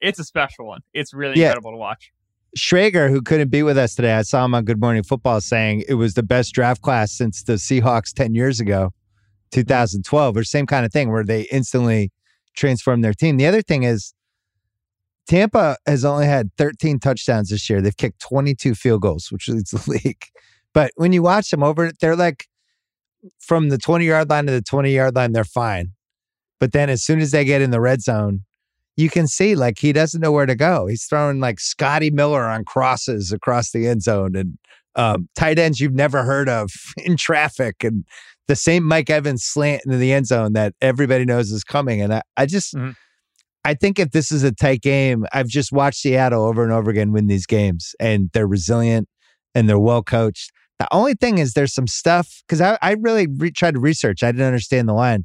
it's a special one. It's really Yeah. incredible to watch. Schrager, who couldn't be with us today, I saw him on Good Morning Football saying it was the best draft class since the Seahawks 10 years ago, 2012, or same kind of thing where they instantly transformed their team. The other thing is Tampa has only had 13 touchdowns this year. They've kicked 22 field goals, which leads the league. But when you watch them over, they're like from the 20 yard line to the 20 yard line, they're fine. But then as soon as they get in the red zone, you can see like he doesn't know where to go. He's throwing like Scotty Miller on crosses across the end zone and um, tight ends you've never heard of in traffic and the same Mike Evans slant into the end zone that everybody knows is coming. And I, I just, Mhm. I think if this is a tight game, I've just watched Seattle over and over again win these games and they're resilient and they're well coached. The only thing is there's some stuff because I, I really re- tried to research. I didn't understand the line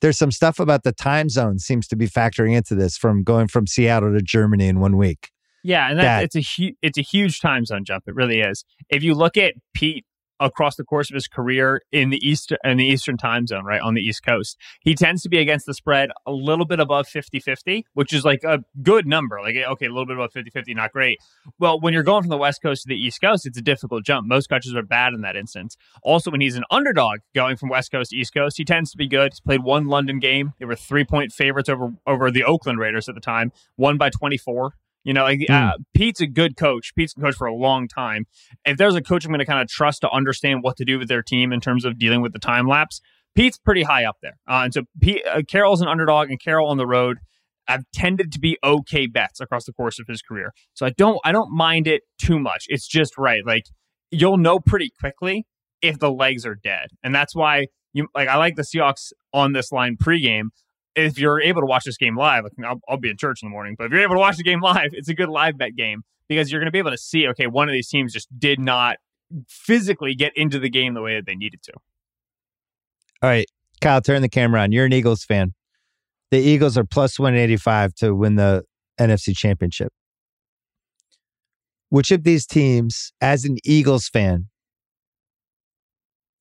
there's some stuff about the time zone seems to be factoring into this from going from Seattle to Germany in one week. Yeah, and that, That- it's a hu- it's a huge time zone jump. It really is. If you look at Pete across the course of his career in the east in the eastern time zone, right on the East Coast. He tends to be against the spread a little bit above 50-50, which is like a good number. Like eh, okay, a little bit above 50-50, not great. Well, when you're going from the West Coast to the East Coast, it's a difficult jump. Most coaches are bad in that instance. Also, when he's an underdog going from West Coast to East Coast, he tends to be good. He's played one London game. They were three point favorites over over the Oakland Raiders at the time, won by 24. You know, like mm. uh, Pete's a good coach. Pete's been coach for a long time. If there's a coach I'm going to kind of trust to understand what to do with their team in terms of dealing with the time lapse, Pete's pretty high up there. Uh, and so Pete, uh, Carroll's an underdog, and Carroll on the road have tended to be okay bets across the course of his career. So I don't I don't mind it too much. It's just right. Like you'll know pretty quickly if the legs are dead, and that's why you like I like the Seahawks on this line pregame if you're able to watch this game live, I'll, I'll, be in church in the morning, but if you're able to watch the game live, it's a good live bet game because you're going to be able to see, okay, one of these teams just did not physically get into the game the way that they needed to. All right, Kyle, turn the camera on. You're an Eagles fan. The Eagles are plus 185 to win the NFC championship. Which of these teams, as an Eagles fan,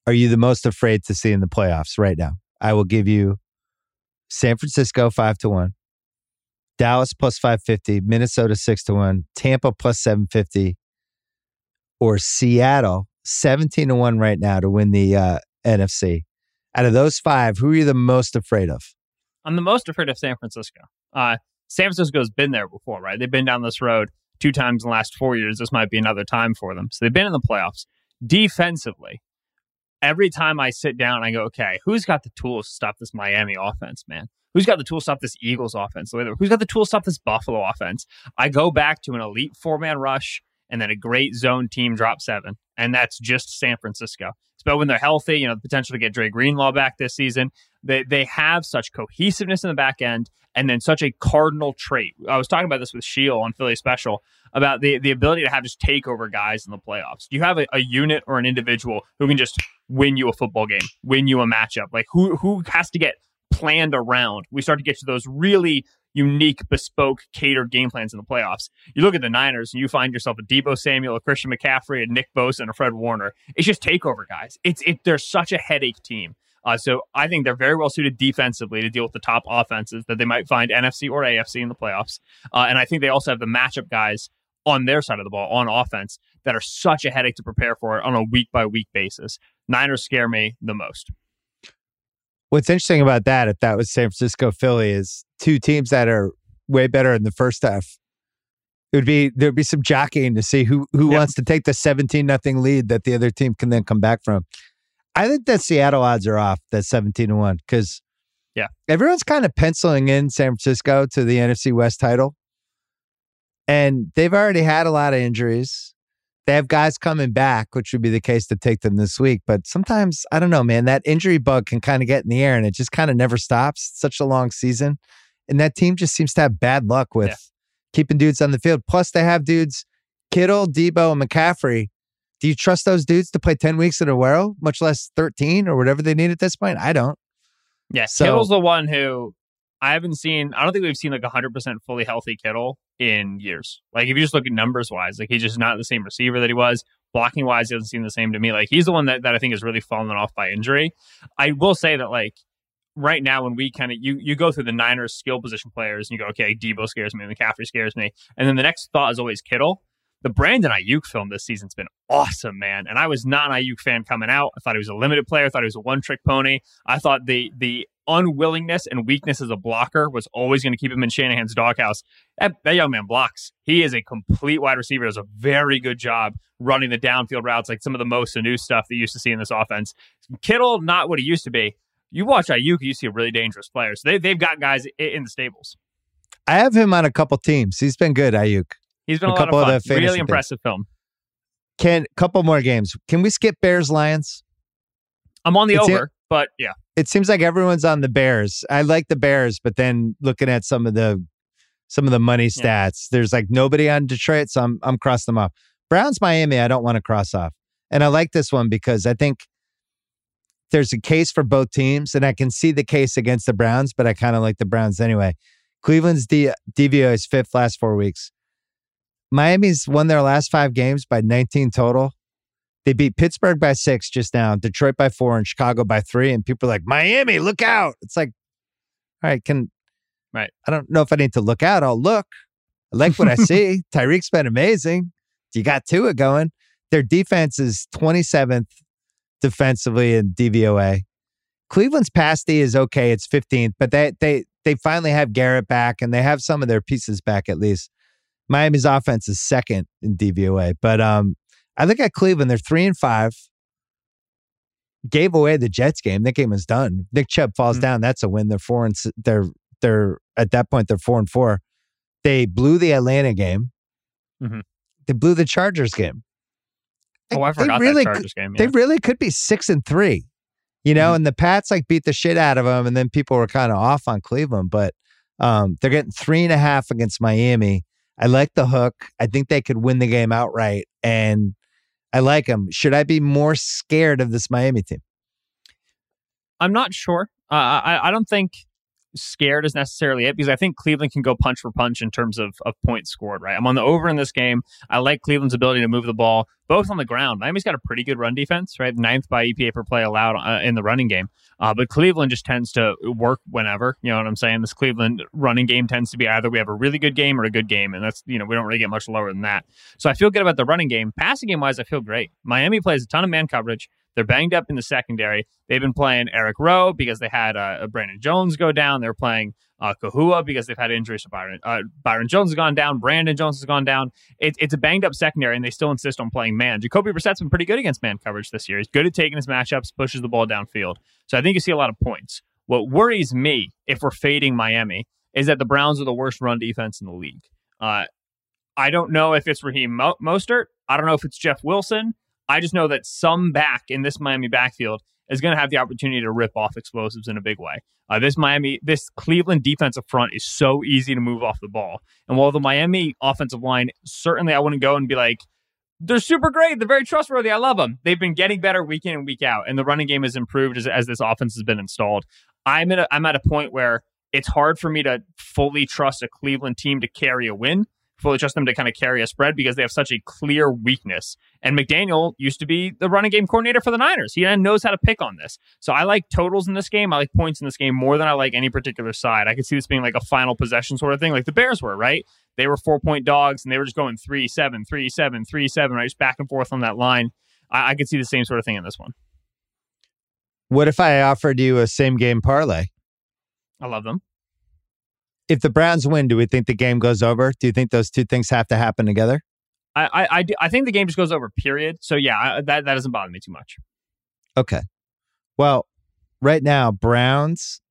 are you the most afraid to see in the playoffs right now? I will give you San Francisco five to one, Dallas plus five fifty, Minnesota six to one, Tampa plus seven fifty, or Seattle seventeen to one right now to win the uh, NFC. Out of those five, who are you the most afraid of? I'm the most afraid of San Francisco. Uh, San Francisco's been there before, right? They've been down this road two times in the last four years. This might be another time for them. So they've been in the playoffs. Defensively, every time I sit down, I go, okay, who's got the tools to stop this Miami offense, man? Who's got the tools to stop this Eagles offense? Who's got the tools to stop this Buffalo offense? I go back to an elite four man rush and then a great zone team drop seven. And that's just San Francisco. But when they're healthy, you know, the potential to get Dre Greenlaw back this season, they, they have such cohesiveness in the back end and then such a cardinal trait. I was talking about this with Sheil on Philly Special about the, the ability to have just take over guys in the playoffs. Do you have a, a unit or an individual who can just win you a football game, win you a matchup? Like who who has to get planned around? We start to get to those really unique, bespoke, catered game plans in the playoffs. You look at the Niners and you find yourself a Deebo Samuel, a Christian McCaffrey, a Nick Bosa, and a Fred Warner. It's just takeover guys. It's it. They're such a headache team. Uh, so I think they're very well suited defensively to deal with the top offenses that they might find NFC or AFC in the playoffs. Uh, and I think they also have the matchup guys on their side of the ball on offense that are such a headache to prepare for on a week by week basis. Niners scare me the most. What's interesting about that, if that was San Francisco Philly, is two teams that are way better in the first half. It would be there'd be some jockeying to see who who yep. wants to take the seventeen nothing lead that the other team can then come back from. I think that Seattle odds are off that seventeen to one because yeah, everyone's kind of penciling in San Francisco to the NFC West title, and they've already had a lot of injuries. They have guys coming back, which would be the case to take them this week. But sometimes, I don't know, man, that injury bug can kind of get in the air and it just kind of never stops. It's such a long season. And that team just seems to have bad luck with yeah. keeping dudes on the field. Plus, they have dudes, Kittle, Deebo, and McCaffrey. Do you trust those dudes to play 10 weeks in a row, much less 13 or whatever they need at this point? I don't. Yeah, so, Kittle's the one who I haven't seen, I don't think we've seen like 100% fully healthy Kittle in years. Like if you just look at numbers wise, like he's just not the same receiver that he was. Blocking wise, he doesn't seem the same to me. Like he's the one that, that I think is really fallen off by injury. I will say that like right now when we kind of you you go through the Niners skill position players and you go, okay, Deebo scares me, and McCaffrey scares me. And then the next thought is always Kittle. The Brandon Aiyuk film this season's been awesome, man. And I was not an Aiyuk fan coming out. I thought he was a limited player. I thought he was a one trick pony. I thought the the unwillingness and weakness as a blocker was always going to keep him in Shanahan's doghouse. That, that young man blocks. He is a complete wide receiver. Does a very good job running the downfield routes, like some of the most new stuff that you used to see in this offense. Kittle, not what he used to be. You watch Aiyuk, you see a really dangerous player. So they, they've got guys in the stables. I have him on a couple teams. He's been good, Aiyuk. He's been a, a couple of, of the really impressive things. film. Can couple more games? Can we skip Bears Lions? I'm on the it's over, but yeah it seems like everyone's on the Bears. I like the Bears, but then looking at some of the some of the money stats, yeah. there's like nobody on Detroit, so I'm I'm crossing them off. Browns Miami, I don't want to cross off. And I like this one because I think there's a case for both teams, and I can see the case against the Browns, but I kind of like the Browns anyway. Cleveland's D- DVO is fifth last four weeks. Miami's won their last five games by 19 total. They beat Pittsburgh by six just now, Detroit by four, and Chicago by three. And people are like, Miami, look out. It's like, all right, can Right. I don't know if I need to look out. I'll look. I like what I see. Tyreek's been amazing. You got Tua going. Their defense is 27th defensively in DVOA. Cleveland's pass D is okay. It's 15th, but they they they finally have Garrett back and they have some of their pieces back at least. Miami's offense is second in DVOA, but um, I look at Cleveland. They're three and five. Gave away the Jets game. That game was done. Nick Chubb falls Mhm. down. That's a win. They're four and they're they're at that point they're four and four. They blew the Atlanta game. Mhm. They blew the Chargers game. Oh, I They forgot really that Chargers game. they really could be six and three, you know. Mhm. And the Pats like beat the shit out of them, and then people were kind of off on Cleveland, but um, they're getting three and a half against Miami. I like the hook. I think they could win the game outright, and I like them. Should I be more scared of this Miami team? I'm not sure. Uh, I I don't think scared is necessarily it because I think Cleveland can go punch for punch in terms of of points scored. Right, I'm on the over in this game. I like Cleveland's ability to move the ball both on the ground. Miami's got a pretty good run defense, right? Ninth by EPA per play allowed uh, in the running game, uh, but Cleveland just tends to work whenever. You know what I'm saying? This Cleveland running game tends to be either we have a really good game or a good game, and that's you know we don't really get much lower than that. So I feel good about the running game. Passing game wise, I feel great. Miami plays a ton of man coverage. They're banged up in the secondary. They've been playing Eric Rowe because they had uh, Brandon Jones go down. They're playing uh, Kohou because they've had injuries to Byron. Uh, Byron Jones has gone down. Brandon Jones has gone down. It, it's a banged up secondary, and they still insist on playing man. Jacoby Brissett's been pretty good against man coverage this year. He's good at taking his matchups, pushes the ball downfield. So I think you see a lot of points. What worries me, if we're fading Miami, is that the Browns are the worst run defense in the league. Uh, I don't know if it's Raheem Mo- Mostert. I don't know if it's Jeff Wilson. I just know that some back in this Miami backfield is going to have the opportunity to rip off explosives in a big way. Uh, this Miami, this Cleveland defensive front is so easy to move off the ball. And while the Miami offensive line, certainly I wouldn't go and be like, they're super great. They're very trustworthy. I love them. They've been getting better week in and week out, and the running game has improved as, as this offense has been installed. I'm at a, I'm at a point where it's hard for me to fully trust a Cleveland team to carry a win, fully trust them to kind of carry a spread because they have such a clear weakness. And McDaniel used to be the running game coordinator for the Niners. He knows how to pick on this. So I like totals in this game. I like points in this game more than I like any particular side. I could see this being like a final possession sort of thing, like the Bears were, right? They were four point dogs and they were just going three, seven, three, seven, three, seven, right? Just back and forth on that line. I, I could see the same sort of thing in this one. What if I offered you a same game parlay? I love them. If the Browns win, do we think the game goes over? Do you think those two things have to happen together? I, I, I, do- I think the game just goes over, period. So yeah, I, that, that doesn't bother me too much. Okay. Well, right now, Browns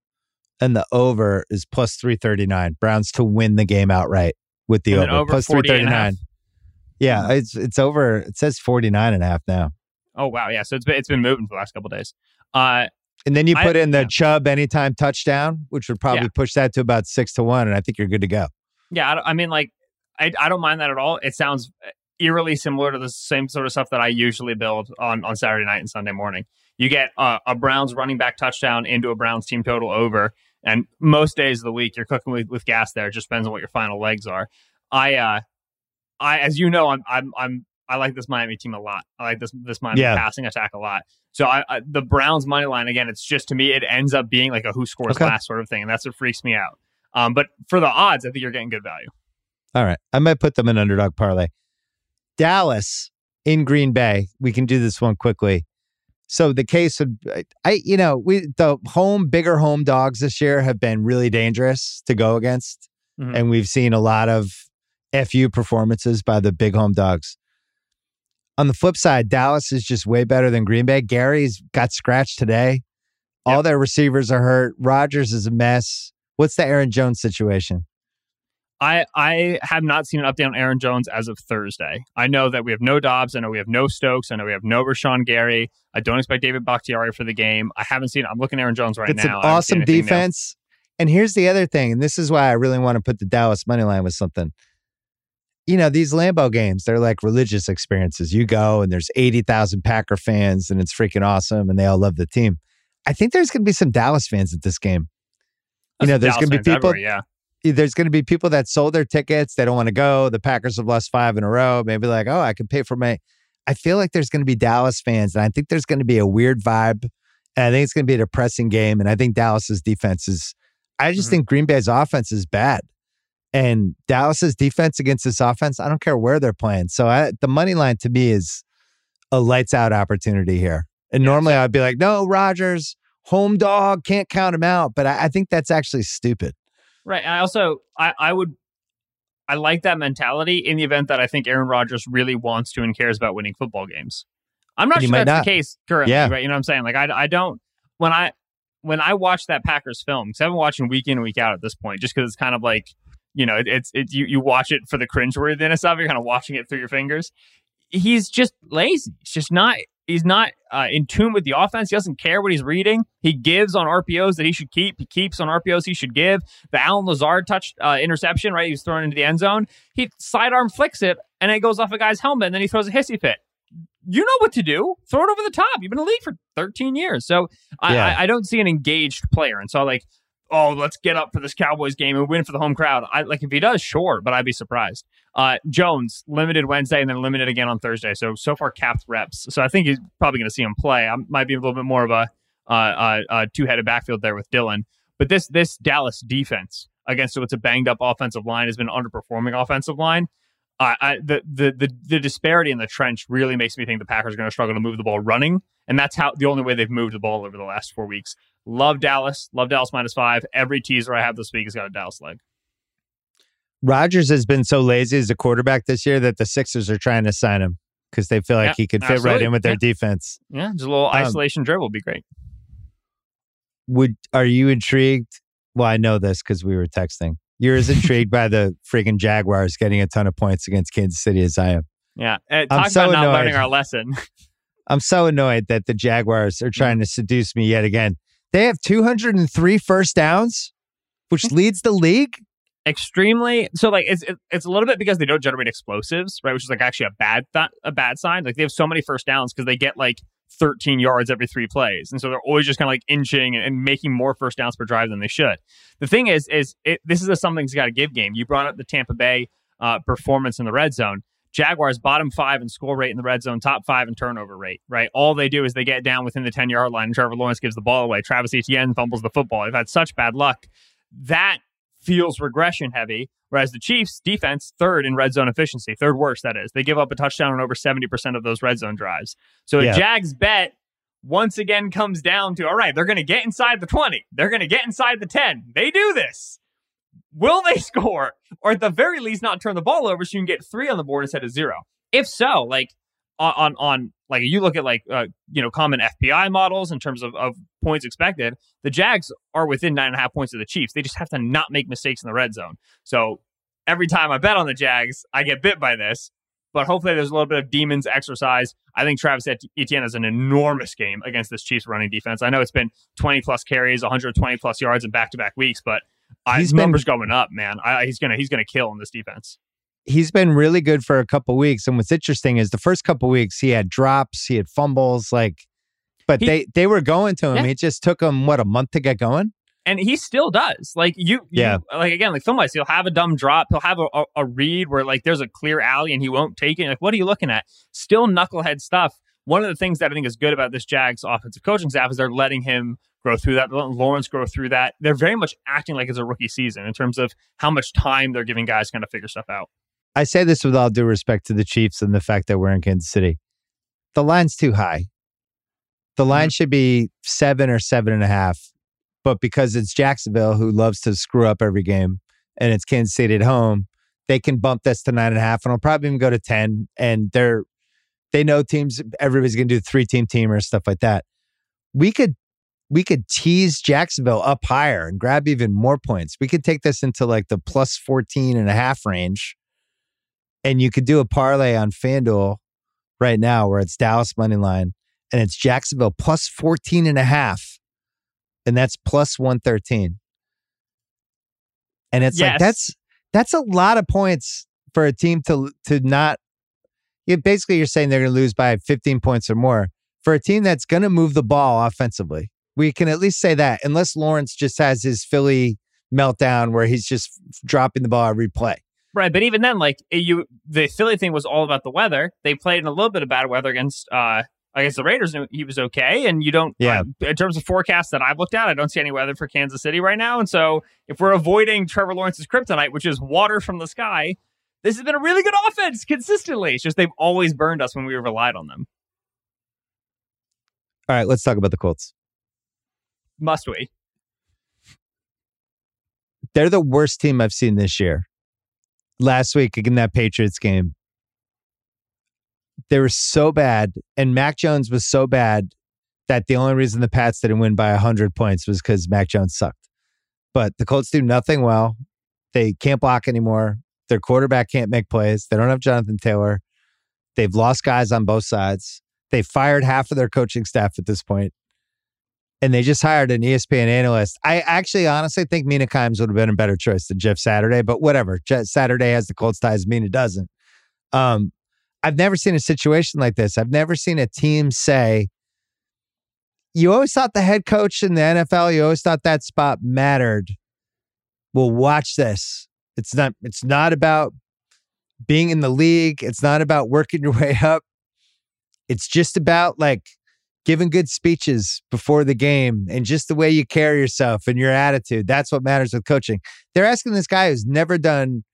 and the over is plus 339. Browns to win the game outright with the over, over plus 48 and a half. 339. Yeah, it's it's over. It says 49 and a half now. Oh wow, yeah. So it's been, it's been moving for the last couple of days. Uh, And then you I- put in the yeah. Chubb anytime touchdown, which would probably Yeah. push that to about six to one. And I think you're good to go. Yeah, I, I mean, like, I, I don't mind that at all. It sounds eerily similar to the same sort of stuff that I usually build on, on Saturday night and Sunday morning. You get uh, a Browns running back touchdown into a Browns team total over, and most days of the week you're cooking with, with gas. There, it just depends on what your final legs are. I, uh, I, as you know, I'm, I'm, I'm, I like this Miami team a lot. I like this this Miami Yeah. passing attack a lot. So I, I the Browns money line again. It's just to me, it ends up being like a who scores Okay. last sort of thing, and that's what freaks me out. Um, but for the odds, I think you're getting good value. All right. I might put them in underdog parlay. Dallas in Green Bay. We can do this one quickly. So the case of I, you know, we the home bigger home dogs this year have been really dangerous to go against, Mhm. and we've seen a lot of fu performances by the big home dogs. On the flip side, Dallas is just way better than Green Bay. Gary's got scratched today. All their receivers are hurt. Rodgers is a mess. What's the Aaron Jones situation? I I have not seen an update on Aaron Jones as of Thursday. I know that we have no Doubs. I know we have no Stokes. I know we have no Rashan Gary. I don't expect David Bakhtiari for the game. I haven't seen. I'm looking at Aaron Jones right it's now. an I haven't seen awesome anything new. defense. And here's the other thing, and this is why I really want to put the Dallas money line with something. You know, these Lambeau games, they're like religious experiences. You go and there's 80,000 Packer fans and it's freaking awesome and they all love the team. I think there's going to be some Dallas fans at this game. You know, there's going to be people Yeah, there's going to be people that sold their tickets. They don't want to go. The Packers have lost five in a row. Maybe like, oh, I can pay for my. I feel like there's going to be Dallas fans, and I think there's going to be a weird vibe. And I think it's going to be a depressing game. And I think Dallas's defense is, I just Mhm. think Green Bay's offense is bad. And Dallas's defense against this offense, I don't care where they're playing. So I, the money line to me is a lights out opportunity here. And normally I'd be like, no, Rodgers, home dog, can't count him out. But I, I think that's actually stupid. Right. And I also I, I would I like that mentality in the event that I think Aaron Rodgers really wants to and cares about winning football games. I'm not sure that's not. the case currently, Yeah. right? You know what I'm saying? Like I, I don't when I when I watch that Packers film, because I've been watching week in and week out at this point, just because it's kind of like, you know, it, it's it, you you watch it for the cringeworthiness of it, you're kind of watching it through your fingers. He's just lazy. He's just not he's not uh, in tune with the offense. He doesn't care what he's reading. He gives on RPOs that he should keep. He keeps on RPOs he should give. The Allen Lazard touch uh, interception, right? He was thrown into the end zone. He sidearm flicks it, and it goes off a guy's helmet, and then he throws a hissy fit. You know what to do. Throw it over the top. You've been in the league for 13 years. So I, Yeah. I, I don't see an engaged player. And so like, oh, let's get up for this Cowboys game and win for the home crowd. I like if he does, sure, but I'd be surprised. Uh, Jones limited Wednesday and then limited again on Thursday. So so far capped reps. So I think he's probably going to see him play. I might be a little bit more of a uh, uh, two headed backfield there with Dillon. But this this Dallas defense against what's a banged up offensive line has been underperforming offensive line. Uh, I, the, the the the disparity in the trench really makes me think the Packers are going to struggle to move the ball running, and that's how the only way they've moved the ball over the last four weeks. Love Dallas, love Dallas minus five. Every teaser I have this week has got a Dallas leg. Rodgers has been so lazy as a quarterback this year that the Sixers are trying to sign him because they feel like Yeah, he could fit right in with their Yeah. defense. Yeah, just a little Um, isolation dribble would be great. Would are you intrigued? Well, I know this because we were texting. You're as intrigued by the freaking Jaguars getting a ton of points against Kansas City as I am. Yeah, uh, I'm talk so about not annoyed. learning our lesson. I'm so annoyed that the Jaguars are trying to seduce me yet again. They have 203 first downs, which Mm. leads the league. extremely so like it's it's a little bit because they don't generate explosives right which is like actually a bad th- a bad sign like they have so many first downs because they get like 13 yards every three plays and so they're always just kind of like inching and, making more first downs per drive than they should the thing is is it, this is a something's got to give game you brought up the tampa bay uh, performance in the red zone Jaguars bottom five in score rate in the red zone, top five in turnover rate, right? All they do is they get down within the 10 yard line and Trevor Lawrence gives the ball away. Travis Etienne fumbles the football. They've had such bad luck. That feels regression heavy, whereas the Chiefs defense, third in red zone efficiency, third worst, that is. They give up a touchdown on over 70% of those red zone drives. So a Jags bet once again comes down to all right, they're going to get inside the 20, they're going to get inside the 10. They do this. Will they score? Or at the very least, not turn the ball over so you can get three on the board instead of zero? If so, like on on, on like you look at like uh, you know common FPI models in terms of, of points expected, the Jags are within nine and a half points of the Chiefs. They just have to not make mistakes in the red zone. So every time I bet on the Jags, I get bit by this. But hopefully, there's a little bit of demons exercise. I think Travis Et- Etienne has an enormous game against this Chiefs running defense. I know it's been 20 plus carries, 120 plus yards in back to back weeks, but I, his numbers going up, man. I, he's gonna he's gonna kill in this defense. He's been really good for a couple weeks. And what's interesting is the first couple weeks he had drops, he had fumbles, like, but He- they they were going to him. Yeah. It just took him what a month to get going. and he still does. Like you, you Yeah. like again, like film wise, he'll have a dumb drop. He'll have a, a, a read where like there's a clear alley and he won't take it. Like, what are you looking at? Still knucklehead stuff. One of the things that I think is good about this Jags offensive coaching staff is they're letting him grow through that, letting Lawrence grow through that. They're very much acting like it's a rookie season in terms of how much time they're giving guys to kind of figure stuff out. I say this with all due respect to the Chiefs and the fact that we're in Kansas City. The line's too high. The line mm-hmm. should be seven or seven and a half. But because it's Jacksonville who loves to screw up every game and it's Kansas City at home, they can bump this to nine and a half and it'll probably even go to 10. And they're, they know teams, everybody's going to do three team team or stuff like that. We could, we could tease Jacksonville up higher and grab even more points. We could take this into like the plus 14 and a half range and you could do a parlay on FanDuel right now where it's Dallas money line and it's Jacksonville plus 14 and a half and that's plus 113. And it's like that's that's a lot of points for a team to to not you basically you're saying they're going to lose by 15 points or more for a team that's going to move the ball offensively. We can at least say that unless Lawrence just has his Philly meltdown where he's just dropping the ball every play Right, but even then, like you, the Philly thing was all about the weather. They played in a little bit of bad weather against uh against the Raiders, and he was okay. And you don't, Yeah. uh, in terms of forecasts that I've looked at, I don't see any weather for Kansas City right now. And so, if we're avoiding Trevor Lawrence's kryptonite, which is water from the sky, this has been a really good offense consistently. It's just they've always burned us when we relied on them. All right, let's talk about the Colts. Must we? They're the worst team I've seen this year. Last week in that Patriots game, they were so bad, and Mac Jones was so bad that the only reason the Pats didn't win by 100 points was because Mac Jones sucked. But the Colts do nothing well. They can't block anymore. Their quarterback can't make plays. They don't have Jonathan Taylor. They've lost guys on both sides. They fired half of their coaching staff at this point, and they just hired an ESPN analyst. I actually honestly think Mina Kimes would have been a better choice than Jeff Saturday, but whatever. Jeff Saturday has the Colts ties, Mina doesn't. Um, I've never seen a situation like this. I've never seen a team say, you always thought the head coach in the NFL, you always thought that spot mattered. Well, watch this. It's not it's not about being in the league. It's not about working your way up. It's just about like giving good speeches before the game and just the way you carry yourself and your attitude. That's what matters with coaching. They're asking this guy who's never done,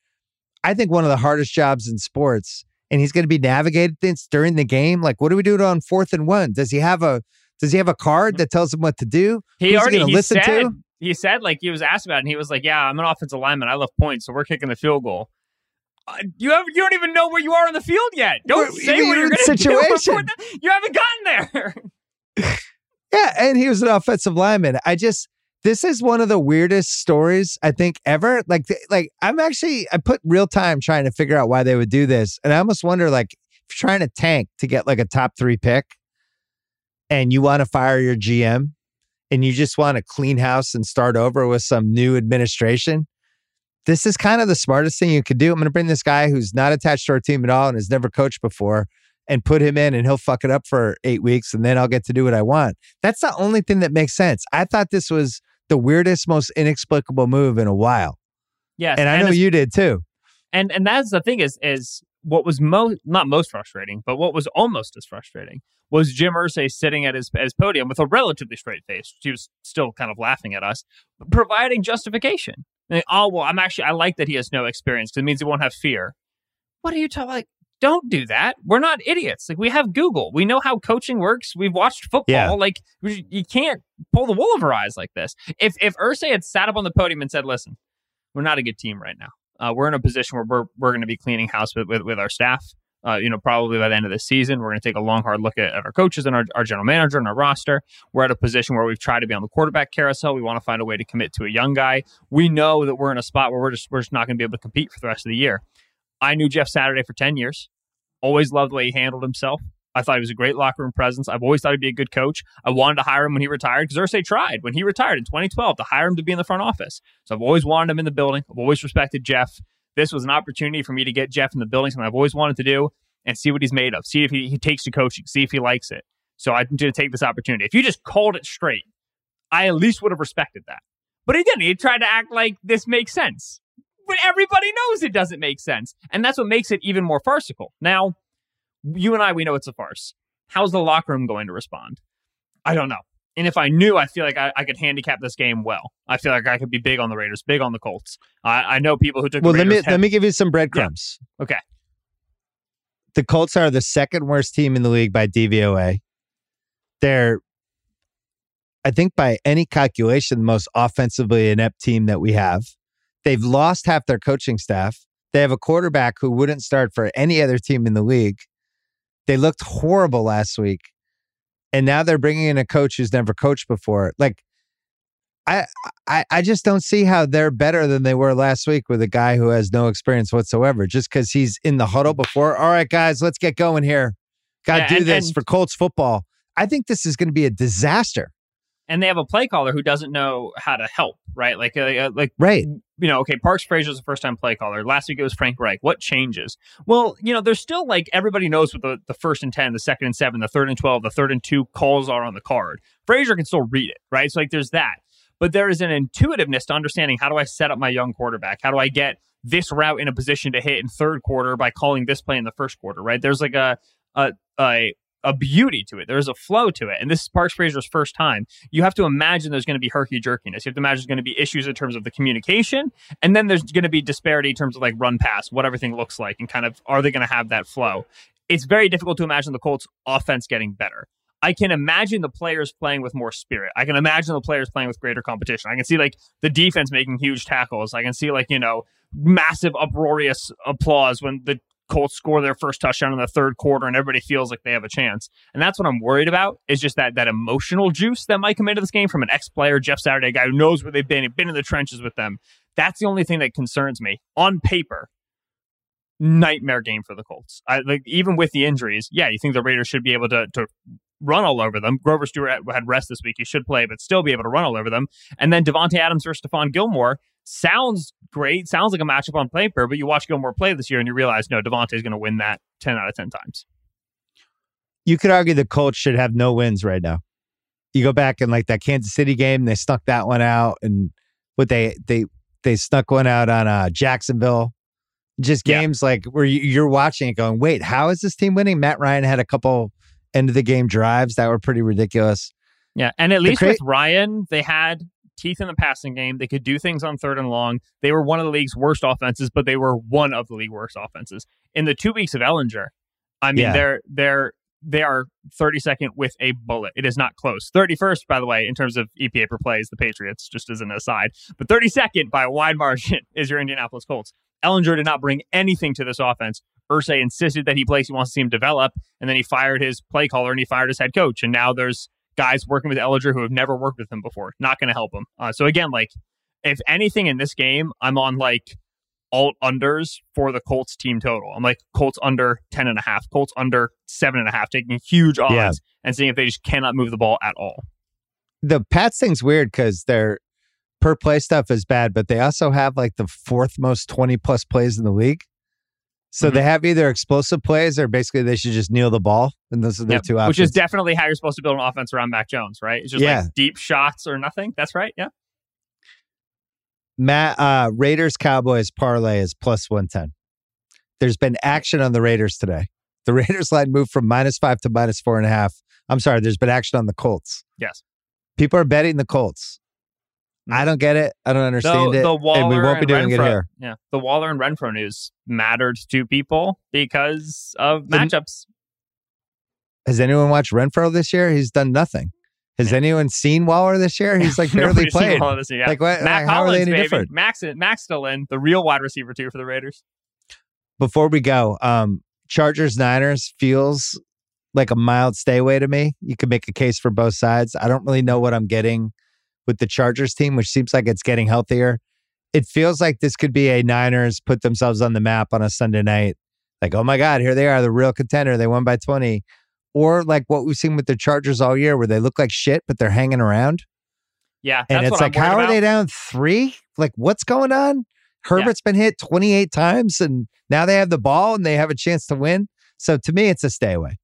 I think, one of the hardest jobs in sports, and he's going to be navigating things during the game. Like, what do we do on fourth and one? Does he have a does he have a card that tells him what to do? He Who's already he listen said, to? He said like he was asked about it, and he was like, "Yeah, I'm an offensive lineman. I love points, so we're kicking the field goal." Uh, you have you don't even know where you are on the field yet. Don't We're- say what you're in going to do. before the- You haven't gotten there. Yeah, and he was an offensive lineman. I just this is one of the weirdest stories I think ever. Like, like I'm actually I put real time trying to figure out why they would do this, and I almost wonder like if you're trying to tank to get like a top three pick, and you want to fire your GM, and you just want to clean house and start over with some new administration. This is kind of the smartest thing you could do. I'm going to bring this guy who's not attached to our team at all and has never coached before and put him in and he'll fuck it up for eight weeks and then I'll get to do what I want. That's the only thing that makes sense. I thought this was the weirdest, most inexplicable move in a while. yes, And I know you did too. and and that's the thing is is what was most not most frustrating, but what was almost as frustrating was Jim Irsay sitting at his his podium with a relatively straight face. He was still kind of laughing at us, providing justification. Like, oh well, I'm actually I like that he has no experience because it means he won't have fear. What are you talking? Like, don't do that. We're not idiots. Like we have Google. We know how coaching works. We've watched football. Yeah. Like you can't pull the wool over our eyes like this. If if Irsay had sat up on the podium and said, "Listen, we're not a good team right now. Uh, we're in a position where we're we're going to be cleaning house with, with, with our staff. Uh, you know, probably by the end of the season, we're going to take a long, hard look at, at our coaches and our, our general manager and our roster. We're at a position where we've tried to be on the quarterback carousel. We want to find a way to commit to a young guy. We know that we're in a spot where we're just we're just not going to be able to compete for the rest of the year. I knew Jeff Saturday for ten years. Always loved the way he handled himself. I thought he was a great locker room presence. I've always thought he'd be a good coach. I wanted to hire him when he retired because Irsay tried when he retired in 2012 to hire him to be in the front office. So I've always wanted him in the building. I've always respected Jeff. This was an opportunity for me to get Jeff in the building, something I've always wanted to do, and see what he's made of. See if he, he takes to coaching. See if he likes it. So I'm going to take this opportunity. If you just called it straight, I at least would have respected that. But he didn't. He tried to act like this makes sense. But everybody knows it doesn't make sense. And that's what makes it even more farcical. Now, you and I, we know it's a farce. How's the locker room going to respond? I don't know. And if I knew, I feel like I, I could handicap this game well. I feel like I could be big on the Raiders, big on the Colts. I, I know people who took Well, let me let me give you some breadcrumbs. Okay. The Colts are the second worst team in the league by DVOA. They're, I think, by any calculation, the most offensively inept team that we have. They've lost half their coaching staff. They have a quarterback who wouldn't start for any other team in the league. They looked horrible last week. And now they're bringing in a coach who's never coached before. Like, I, I I just don't see how they're better than they were last week with a guy who has no experience whatsoever. Just because he's in the huddle before. All right, guys, let's get going here. Got to Yeah, do and- this and- for Colts football. I think this is going to be a disaster. And they have a play caller who doesn't know how to help, right? Like, uh, uh, like Right. You know, okay, Parks Frazier's a first time play caller. Last week it was Frank Reich. What changes? Well, you know, there's still like everybody knows what the, the first and 10, the second and seven, the third and 12, the third and two calls are on the card. Frazier can still read it, right? So, like, there's that. But there is an intuitiveness to understanding how do I set up my young quarterback? How do I get this route in a position to hit in third quarter by calling this play in the first quarter, right? There's like a a a, a beauty to it. There's a flow to it. And this is Parks Frazier's first time. You have to imagine there's going to be herky jerkiness. You have to imagine there's going to be issues in terms of the communication. And then there's going to be disparity in terms of like run pass, what everything looks like, and kind of are they going to have that flow? It's very difficult to imagine the Colts offense getting better. I can imagine the players playing with more spirit. I can imagine the players playing with greater competition. I can see like the defense making huge tackles. I can see like, you know, massive uproarious applause when the Colts score their first touchdown in the third quarter and everybody feels like they have a chance. And that's what I'm worried about is just that that emotional juice that might come into this game from an ex-player, Jeff Saturday, guy who knows where they've been, been in the trenches with them. That's the only thing that concerns me. On paper, nightmare game for the Colts. I, like even with the injuries, yeah, you think the Raiders should be able to to run all over them. Grover Stewart had rest this week; he should play, but still be able to run all over them. And then Davante Adams versus Stephon Gilmore sounds great, sounds like a matchup on paper, but you watch Gilmore play this year and you realize no, Davante is going to win that ten out of ten times. You could argue the Colts should have no wins right now. You go back and like that Kansas City game, they snuck that one out, and what they they they snuck one out on uh, Jacksonville just games yeah. like where you're watching it going, wait, how is this team winning? Matt Ryan had a couple end of the game drives that were pretty ridiculous. Yeah. And at least cra- with Ryan, they had teeth in the passing game. They could do things on third and long. They were one of the league's worst offenses, but they were one of the league worst offenses. In the two weeks of Ehlinger, I mean, yeah. they're they're they are 32nd with a bullet. It is not close. 31st, by the way, in terms of EPA per play is the Patriots, just as an aside. But 32nd by a wide margin is your Indianapolis Colts. Ehlinger did not bring anything to this offense. Irsay insisted that he plays, he wants to see him develop, and then he fired his play caller and he fired his head coach. And now there's guys working with Ehlinger who have never worked with him before. Not going to help him. Uh, so again, like if anything in this game, I'm on like alt unders for the Colts team total. I'm like Colts under 10 and a half, Colts under seven and a half, taking huge odds yeah. and seeing if they just cannot move the ball at all. The Pats thing's weird because they're per play stuff is bad, but they also have like the fourth most 20 plus plays in the league. So mm-hmm. they have either explosive plays or basically they should just kneel the ball. And those are their yep. two options. Which is definitely how you're supposed to build an offense around Mac Jones, right? It's just yeah. like deep shots or nothing. That's right. Yeah. Matt uh, Raiders Cowboys parlay is plus 110. There's been action on the Raiders today. The Raiders line moved from minus five to minus four and a half. I'm sorry, there's been action on the Colts. Yes. People are betting the Colts. I don't get it. I don't understand the, it. The Waller and we won't be doing Renfrow, it here. Yeah. The Waller and Renfrow news mattered to people because of the, matchups. Has anyone watched Renfrow this year? He's done nothing. Has yeah. anyone seen Waller this year? He's like barely played. Year, yeah. Like what? Mac like, how Hollins, are they any baby. different? Max, Max still in the real wide receiver too for the Raiders. Before we go, um, Chargers Niners feels like a mild stay away to me. You could make a case for both sides. I don't really know what I'm getting with the Chargers team, which seems like it's getting healthier. It feels like this could be a Niners put themselves on the map on a Sunday night. Like, oh my God, here they are, the real contender. They won by 20. Or like what we've seen with the Chargers all year, where they look like shit, but they're hanging around. Yeah. And it's like, how about. are they down three? Like, what's going on? Herbert's yeah. been hit 28 times and now they have the ball and they have a chance to win. So to me, it's a stay away.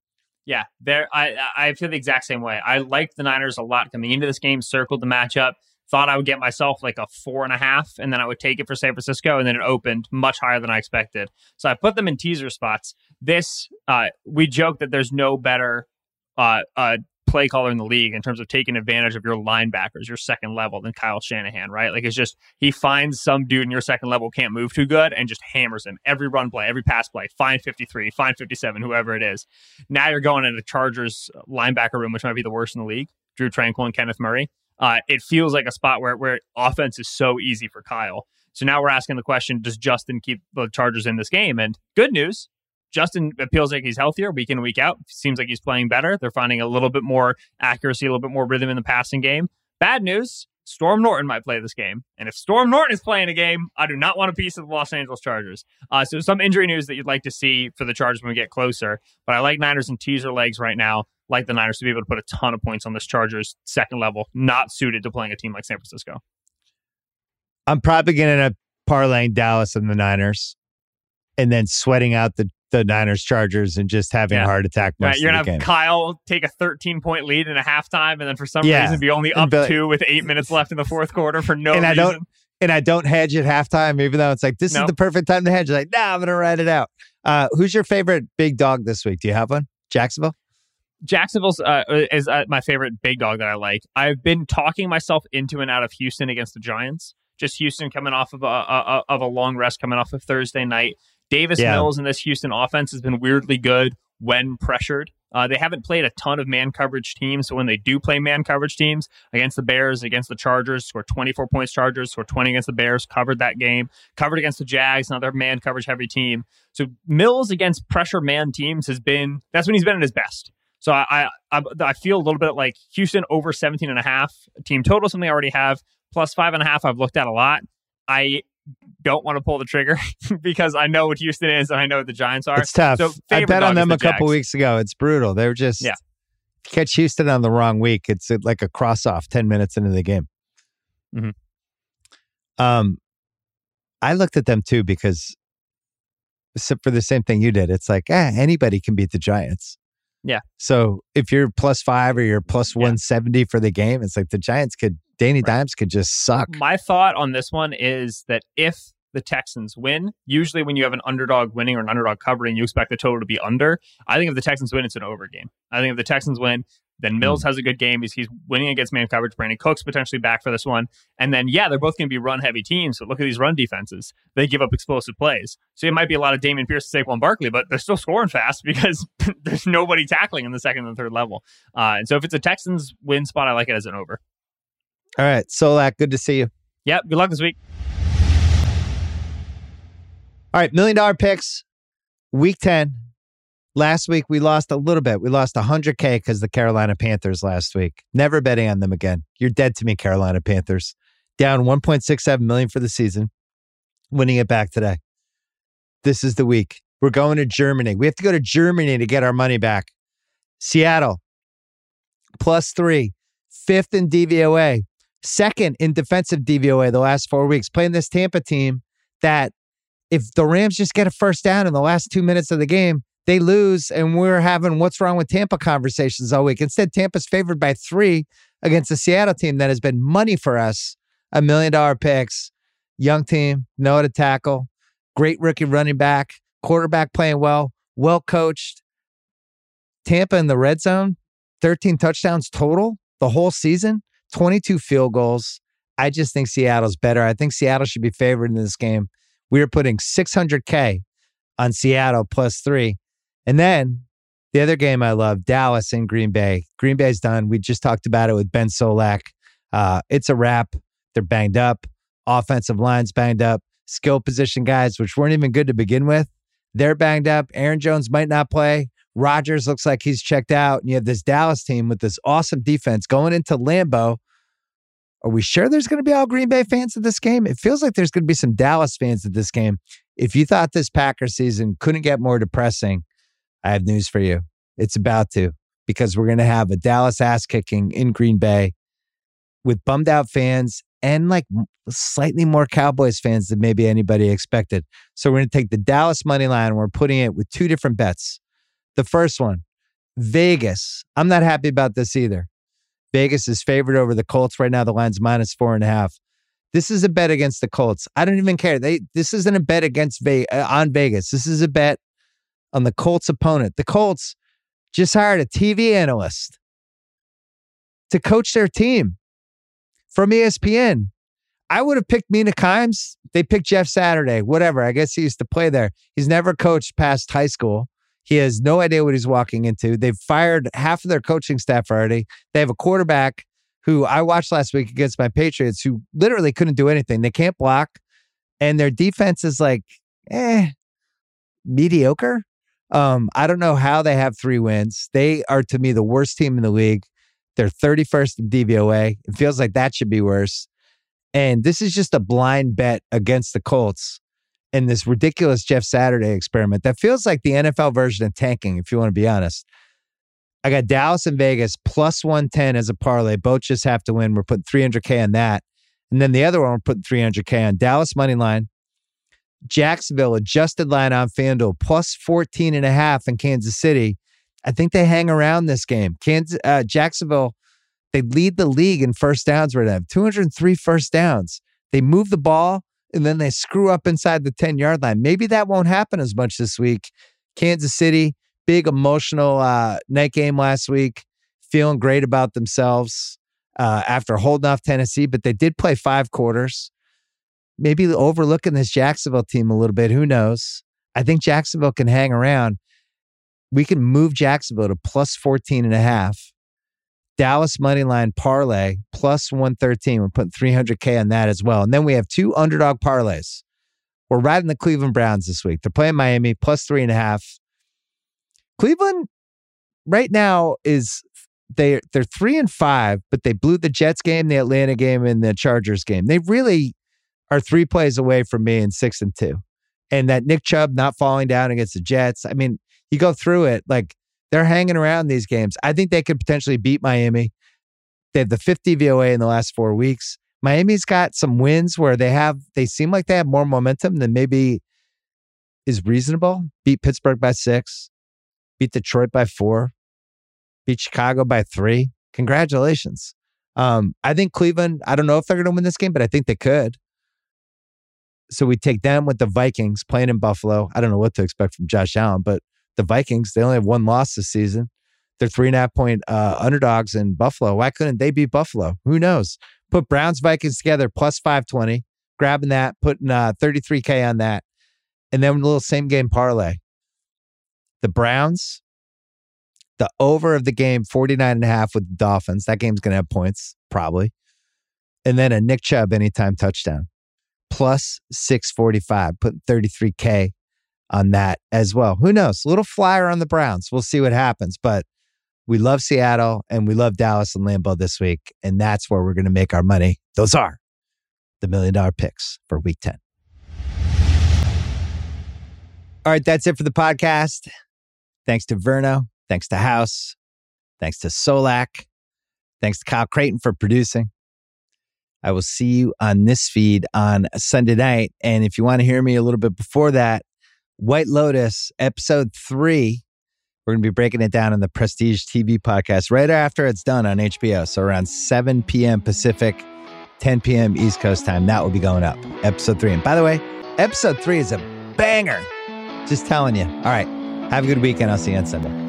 Yeah, there. I I feel the exact same way. I liked the Niners a lot coming into this game. Circled the matchup. Thought I would get myself like a four and a half, and then I would take it for San Francisco, and then it opened much higher than I expected. So I put them in teaser spots. This, uh, we joke that there's no better uh, uh, play caller in the league in terms of taking advantage of your linebackers, your second level, than Kyle Shanahan, right? Like it's just he finds some dude in your second level can't move too good and just hammers him every run play, every pass play, find 53, find 57, whoever it is. Now you're going into the Chargers linebacker room, which might be the worst in the league. Drue Tranquill and Kenneth Murray. Uh, it feels like a spot where where offense is so easy for Kyle. So now we're asking the question: Does Justin keep the Chargers in this game? And good news, Justin feels like he's healthier week in week out. Seems like he's playing better. They're finding a little bit more accuracy, a little bit more rhythm in the passing game. Bad news. Storm Norton might play this game. And if Storm Norton is playing a game, I do not want a piece of the Los Angeles Chargers. Uh, so some injury news that you'd like to see for the Chargers when we get closer. But I like Niners and teaser legs right now. Like the Niners to be able to put a ton of points on this Chargers second level, not suited to playing a team like San Francisco. I'm probably going to parlaying Dallas and the Niners and then sweating out the the Niners Chargers and just having yeah. a heart attack. Right, you're gonna have Kyle take a 13 point lead in a halftime, and then for some yeah. reason be only up two with eight minutes left in the fourth quarter for no. And reason. I don't. and I don't hedge at halftime, even though it's like this Nope. is the perfect time to hedge. Like, nah, I'm gonna ride it out. Uh, who's your favorite big dog this week? Do you have one? Jacksonville. Jacksonville's uh, is uh, my favorite big dog that I like. I've been talking myself into and out of Houston against the Giants. Just Houston coming off of a, a, a of a long rest, coming off of Thursday night. Davis Yeah. Mills in this Houston offense has been weirdly good when pressured. Uh, they haven't played a ton of man coverage teams, so when they do play man coverage teams against the Bears, against the Chargers, scored 24 points. Chargers scored 20 against the Bears, covered that game. Covered against the Jags, another man coverage heavy team. So Mills against pressure man teams has been that's when he's been at his best. So I, I I feel a little bit like Houston over 17 and a half team total, something I already have. Plus five and a half I've looked at a lot. I don't want to pull the trigger because I know what Houston is and I know what the Giants are. It's tough. So I bet on them the a couple weeks ago. It's brutal. They were just Yeah. catch Houston on the wrong week. It's like a cross off ten minutes into the game. Mhm. Um, I looked at them too because for the same thing you did. It's like eh, anybody can beat the Giants. Yeah. So if you're plus five or you're plus Yeah. one seventy for the game, it's like the Giants could. Danny Dimes could just suck. My thought on this one is that if the Texans win, usually when you have an underdog winning or an underdog covering, you expect the total to be under. I think if the Texans win, it's an over game. I think if the Texans win, then Mills has a good game. He's, he's winning against man coverage. Brandin Cooks potentially back for this one. And then, yeah, they're both going to be run heavy teams. So look at these run defenses. They give up explosive plays. So it might be a lot of Dameon Pierce and Saquon Barkley, but they're still scoring fast because there's nobody tackling in the second and third level. Uh, and so if it's a Texans win spot, I like it as an over. All right, Solak, good to see you. Yep. Good luck this week. All right, million dollar picks, week 10. Last week, we lost a little bit. We lost 100K because the Carolina Panthers last week. Never betting on them again. You're dead to me, Carolina Panthers. Down 1.67 million for the season, winning it back today. This is the week. We're going to Germany. We have to go to Germany to get our money back. Seattle, plus three, fifth in DVOA, second in defensive DVOA the last four weeks, playing this Tampa team that if the Rams just get a first down in the last two minutes of the game, they lose, and we're having what's wrong with Tampa conversations all week. Instead, Tampa's favored by three against the Seattle team that has been money for us. A million dollar picks, young team, know how to tackle, great rookie running back, quarterback playing well, well coached. Tampa in the red zone, 13 touchdowns total the whole season, 22 field goals. I just think Seattle's better. I think Seattle should be favored in this game. We are putting 600K on Seattle plus three. And then the other game I love, Dallas and Green Bay. Green Bay's done. We just talked about it with Ben Solak. Uh, it's a wrap. They're banged up. Offensive line's banged up. Skill position guys, which weren't even good to begin with, they're banged up. Aaron Jones might not play. Rodgers looks like he's checked out. And you have this Dallas team with this awesome defense going into Lambeau. Are we sure there's going to be all Green Bay fans at this game? It feels like there's going to be some Dallas fans at this game. If you thought this Packer season couldn't get more depressing, I have news for you. It's about to because we're going to have a Dallas ass kicking in Green Bay with bummed out fans and like slightly more Cowboys fans than maybe anybody expected. So we're going to take the Dallas money line and we're putting it with two different bets. The first one, Vegas. I'm not happy about this either. Vegas is favored over the Colts right now. The line's minus four and a half. This is a bet against the Colts. I don't even care. They this isn't a bet against Ve- uh, on Vegas. This is a bet on the Colts opponent. The Colts just hired a TV analyst to coach their team from ESPN. I would have picked Mina Kimes. They picked Jeff Saturday, whatever. I guess he used to play there. He's never coached past high school. He has no idea what he's walking into. They've fired half of their coaching staff already. They have a quarterback who I watched last week against my Patriots who literally couldn't do anything. They can't block, and their defense is like, eh, mediocre. Um, I don't know how they have three wins. They are to me the worst team in the league. They're 31st in DVOA. It feels like that should be worse. And this is just a blind bet against the Colts in this ridiculous Jeff Saturday experiment that feels like the NFL version of tanking, if you want to be honest. I got Dallas and Vegas plus 110 as a parlay. Both just have to win. We're putting 300K on that. And then the other one, we're putting 300K on Dallas money line. Jacksonville adjusted line on FanDuel plus 14 and a half in Kansas City. I think they hang around this game. Kansas, uh, Jacksonville, they lead the league in first downs right now. 203 first downs. they move the ball and then they screw up inside the 10 yard line. Maybe that won't happen as much this week. Kansas City, big emotional uh, night game last week, feeling great about themselves uh, after holding off Tennessee, but they did play five quarters. Maybe overlooking this Jacksonville team a little bit. Who knows? I think Jacksonville can hang around. We can move Jacksonville to plus 14 and a half. Dallas money line parlay plus 113. We're putting 300K on that as well. And then we have two underdog parlays. We're riding the Cleveland Browns this week. They're playing Miami plus three and a half. Cleveland right now is they they're three and five, but they blew the Jets game, the Atlanta game, and the Chargers game. They really are three plays away from me in six and two. And that Nick Chubb not falling down against the Jets. I mean, you go through it, like they're hanging around these games. I think they could potentially beat Miami. They have the 50 VOA in the last four weeks. Miami's got some wins where they have they seem like they have more momentum than maybe is reasonable. Beat Pittsburgh by six, beat Detroit by four, beat Chicago by three. Congratulations. Um, I think Cleveland, I don't know if they're going to win this game, but I think they could. So we take them with the Vikings playing in Buffalo. I don't know what to expect from Josh Allen, but the Vikings, they only have one loss this season. They're three and a half point uh, underdogs in Buffalo. Why couldn't they beat Buffalo? Who knows? Put Browns Vikings together plus 520, grabbing that, putting uh, 33K on that. And then a little same game parlay. The Browns, the over of the game, 49 and a half with the Dolphins. That game's going to have points, probably. And then a Nick Chubb anytime touchdown, plus 645, putting 33K on that as well. Who knows? A little flyer on the Browns. We'll see what happens. But we love Seattle and we love Dallas and Lambeau this week. And that's where we're going to make our money. Those are the million dollar picks for week 10. All right, that's it for the podcast. Thanks to Verno. Thanks to House. Thanks to Solak. Thanks to Kyle Crichton for producing. I will see you on this feed on Sunday night. And if you want to hear me a little bit before that, White Lotus, episode three. We're going to be breaking it down in the Prestige TV podcast right after it's done on HBO. So around 7 p.m. Pacific, 10 p.m. East Coast time. That will be going up. Episode three. And by the way, episode three is a banger. Just telling you. All right. Have a good weekend. I'll see you on Sunday.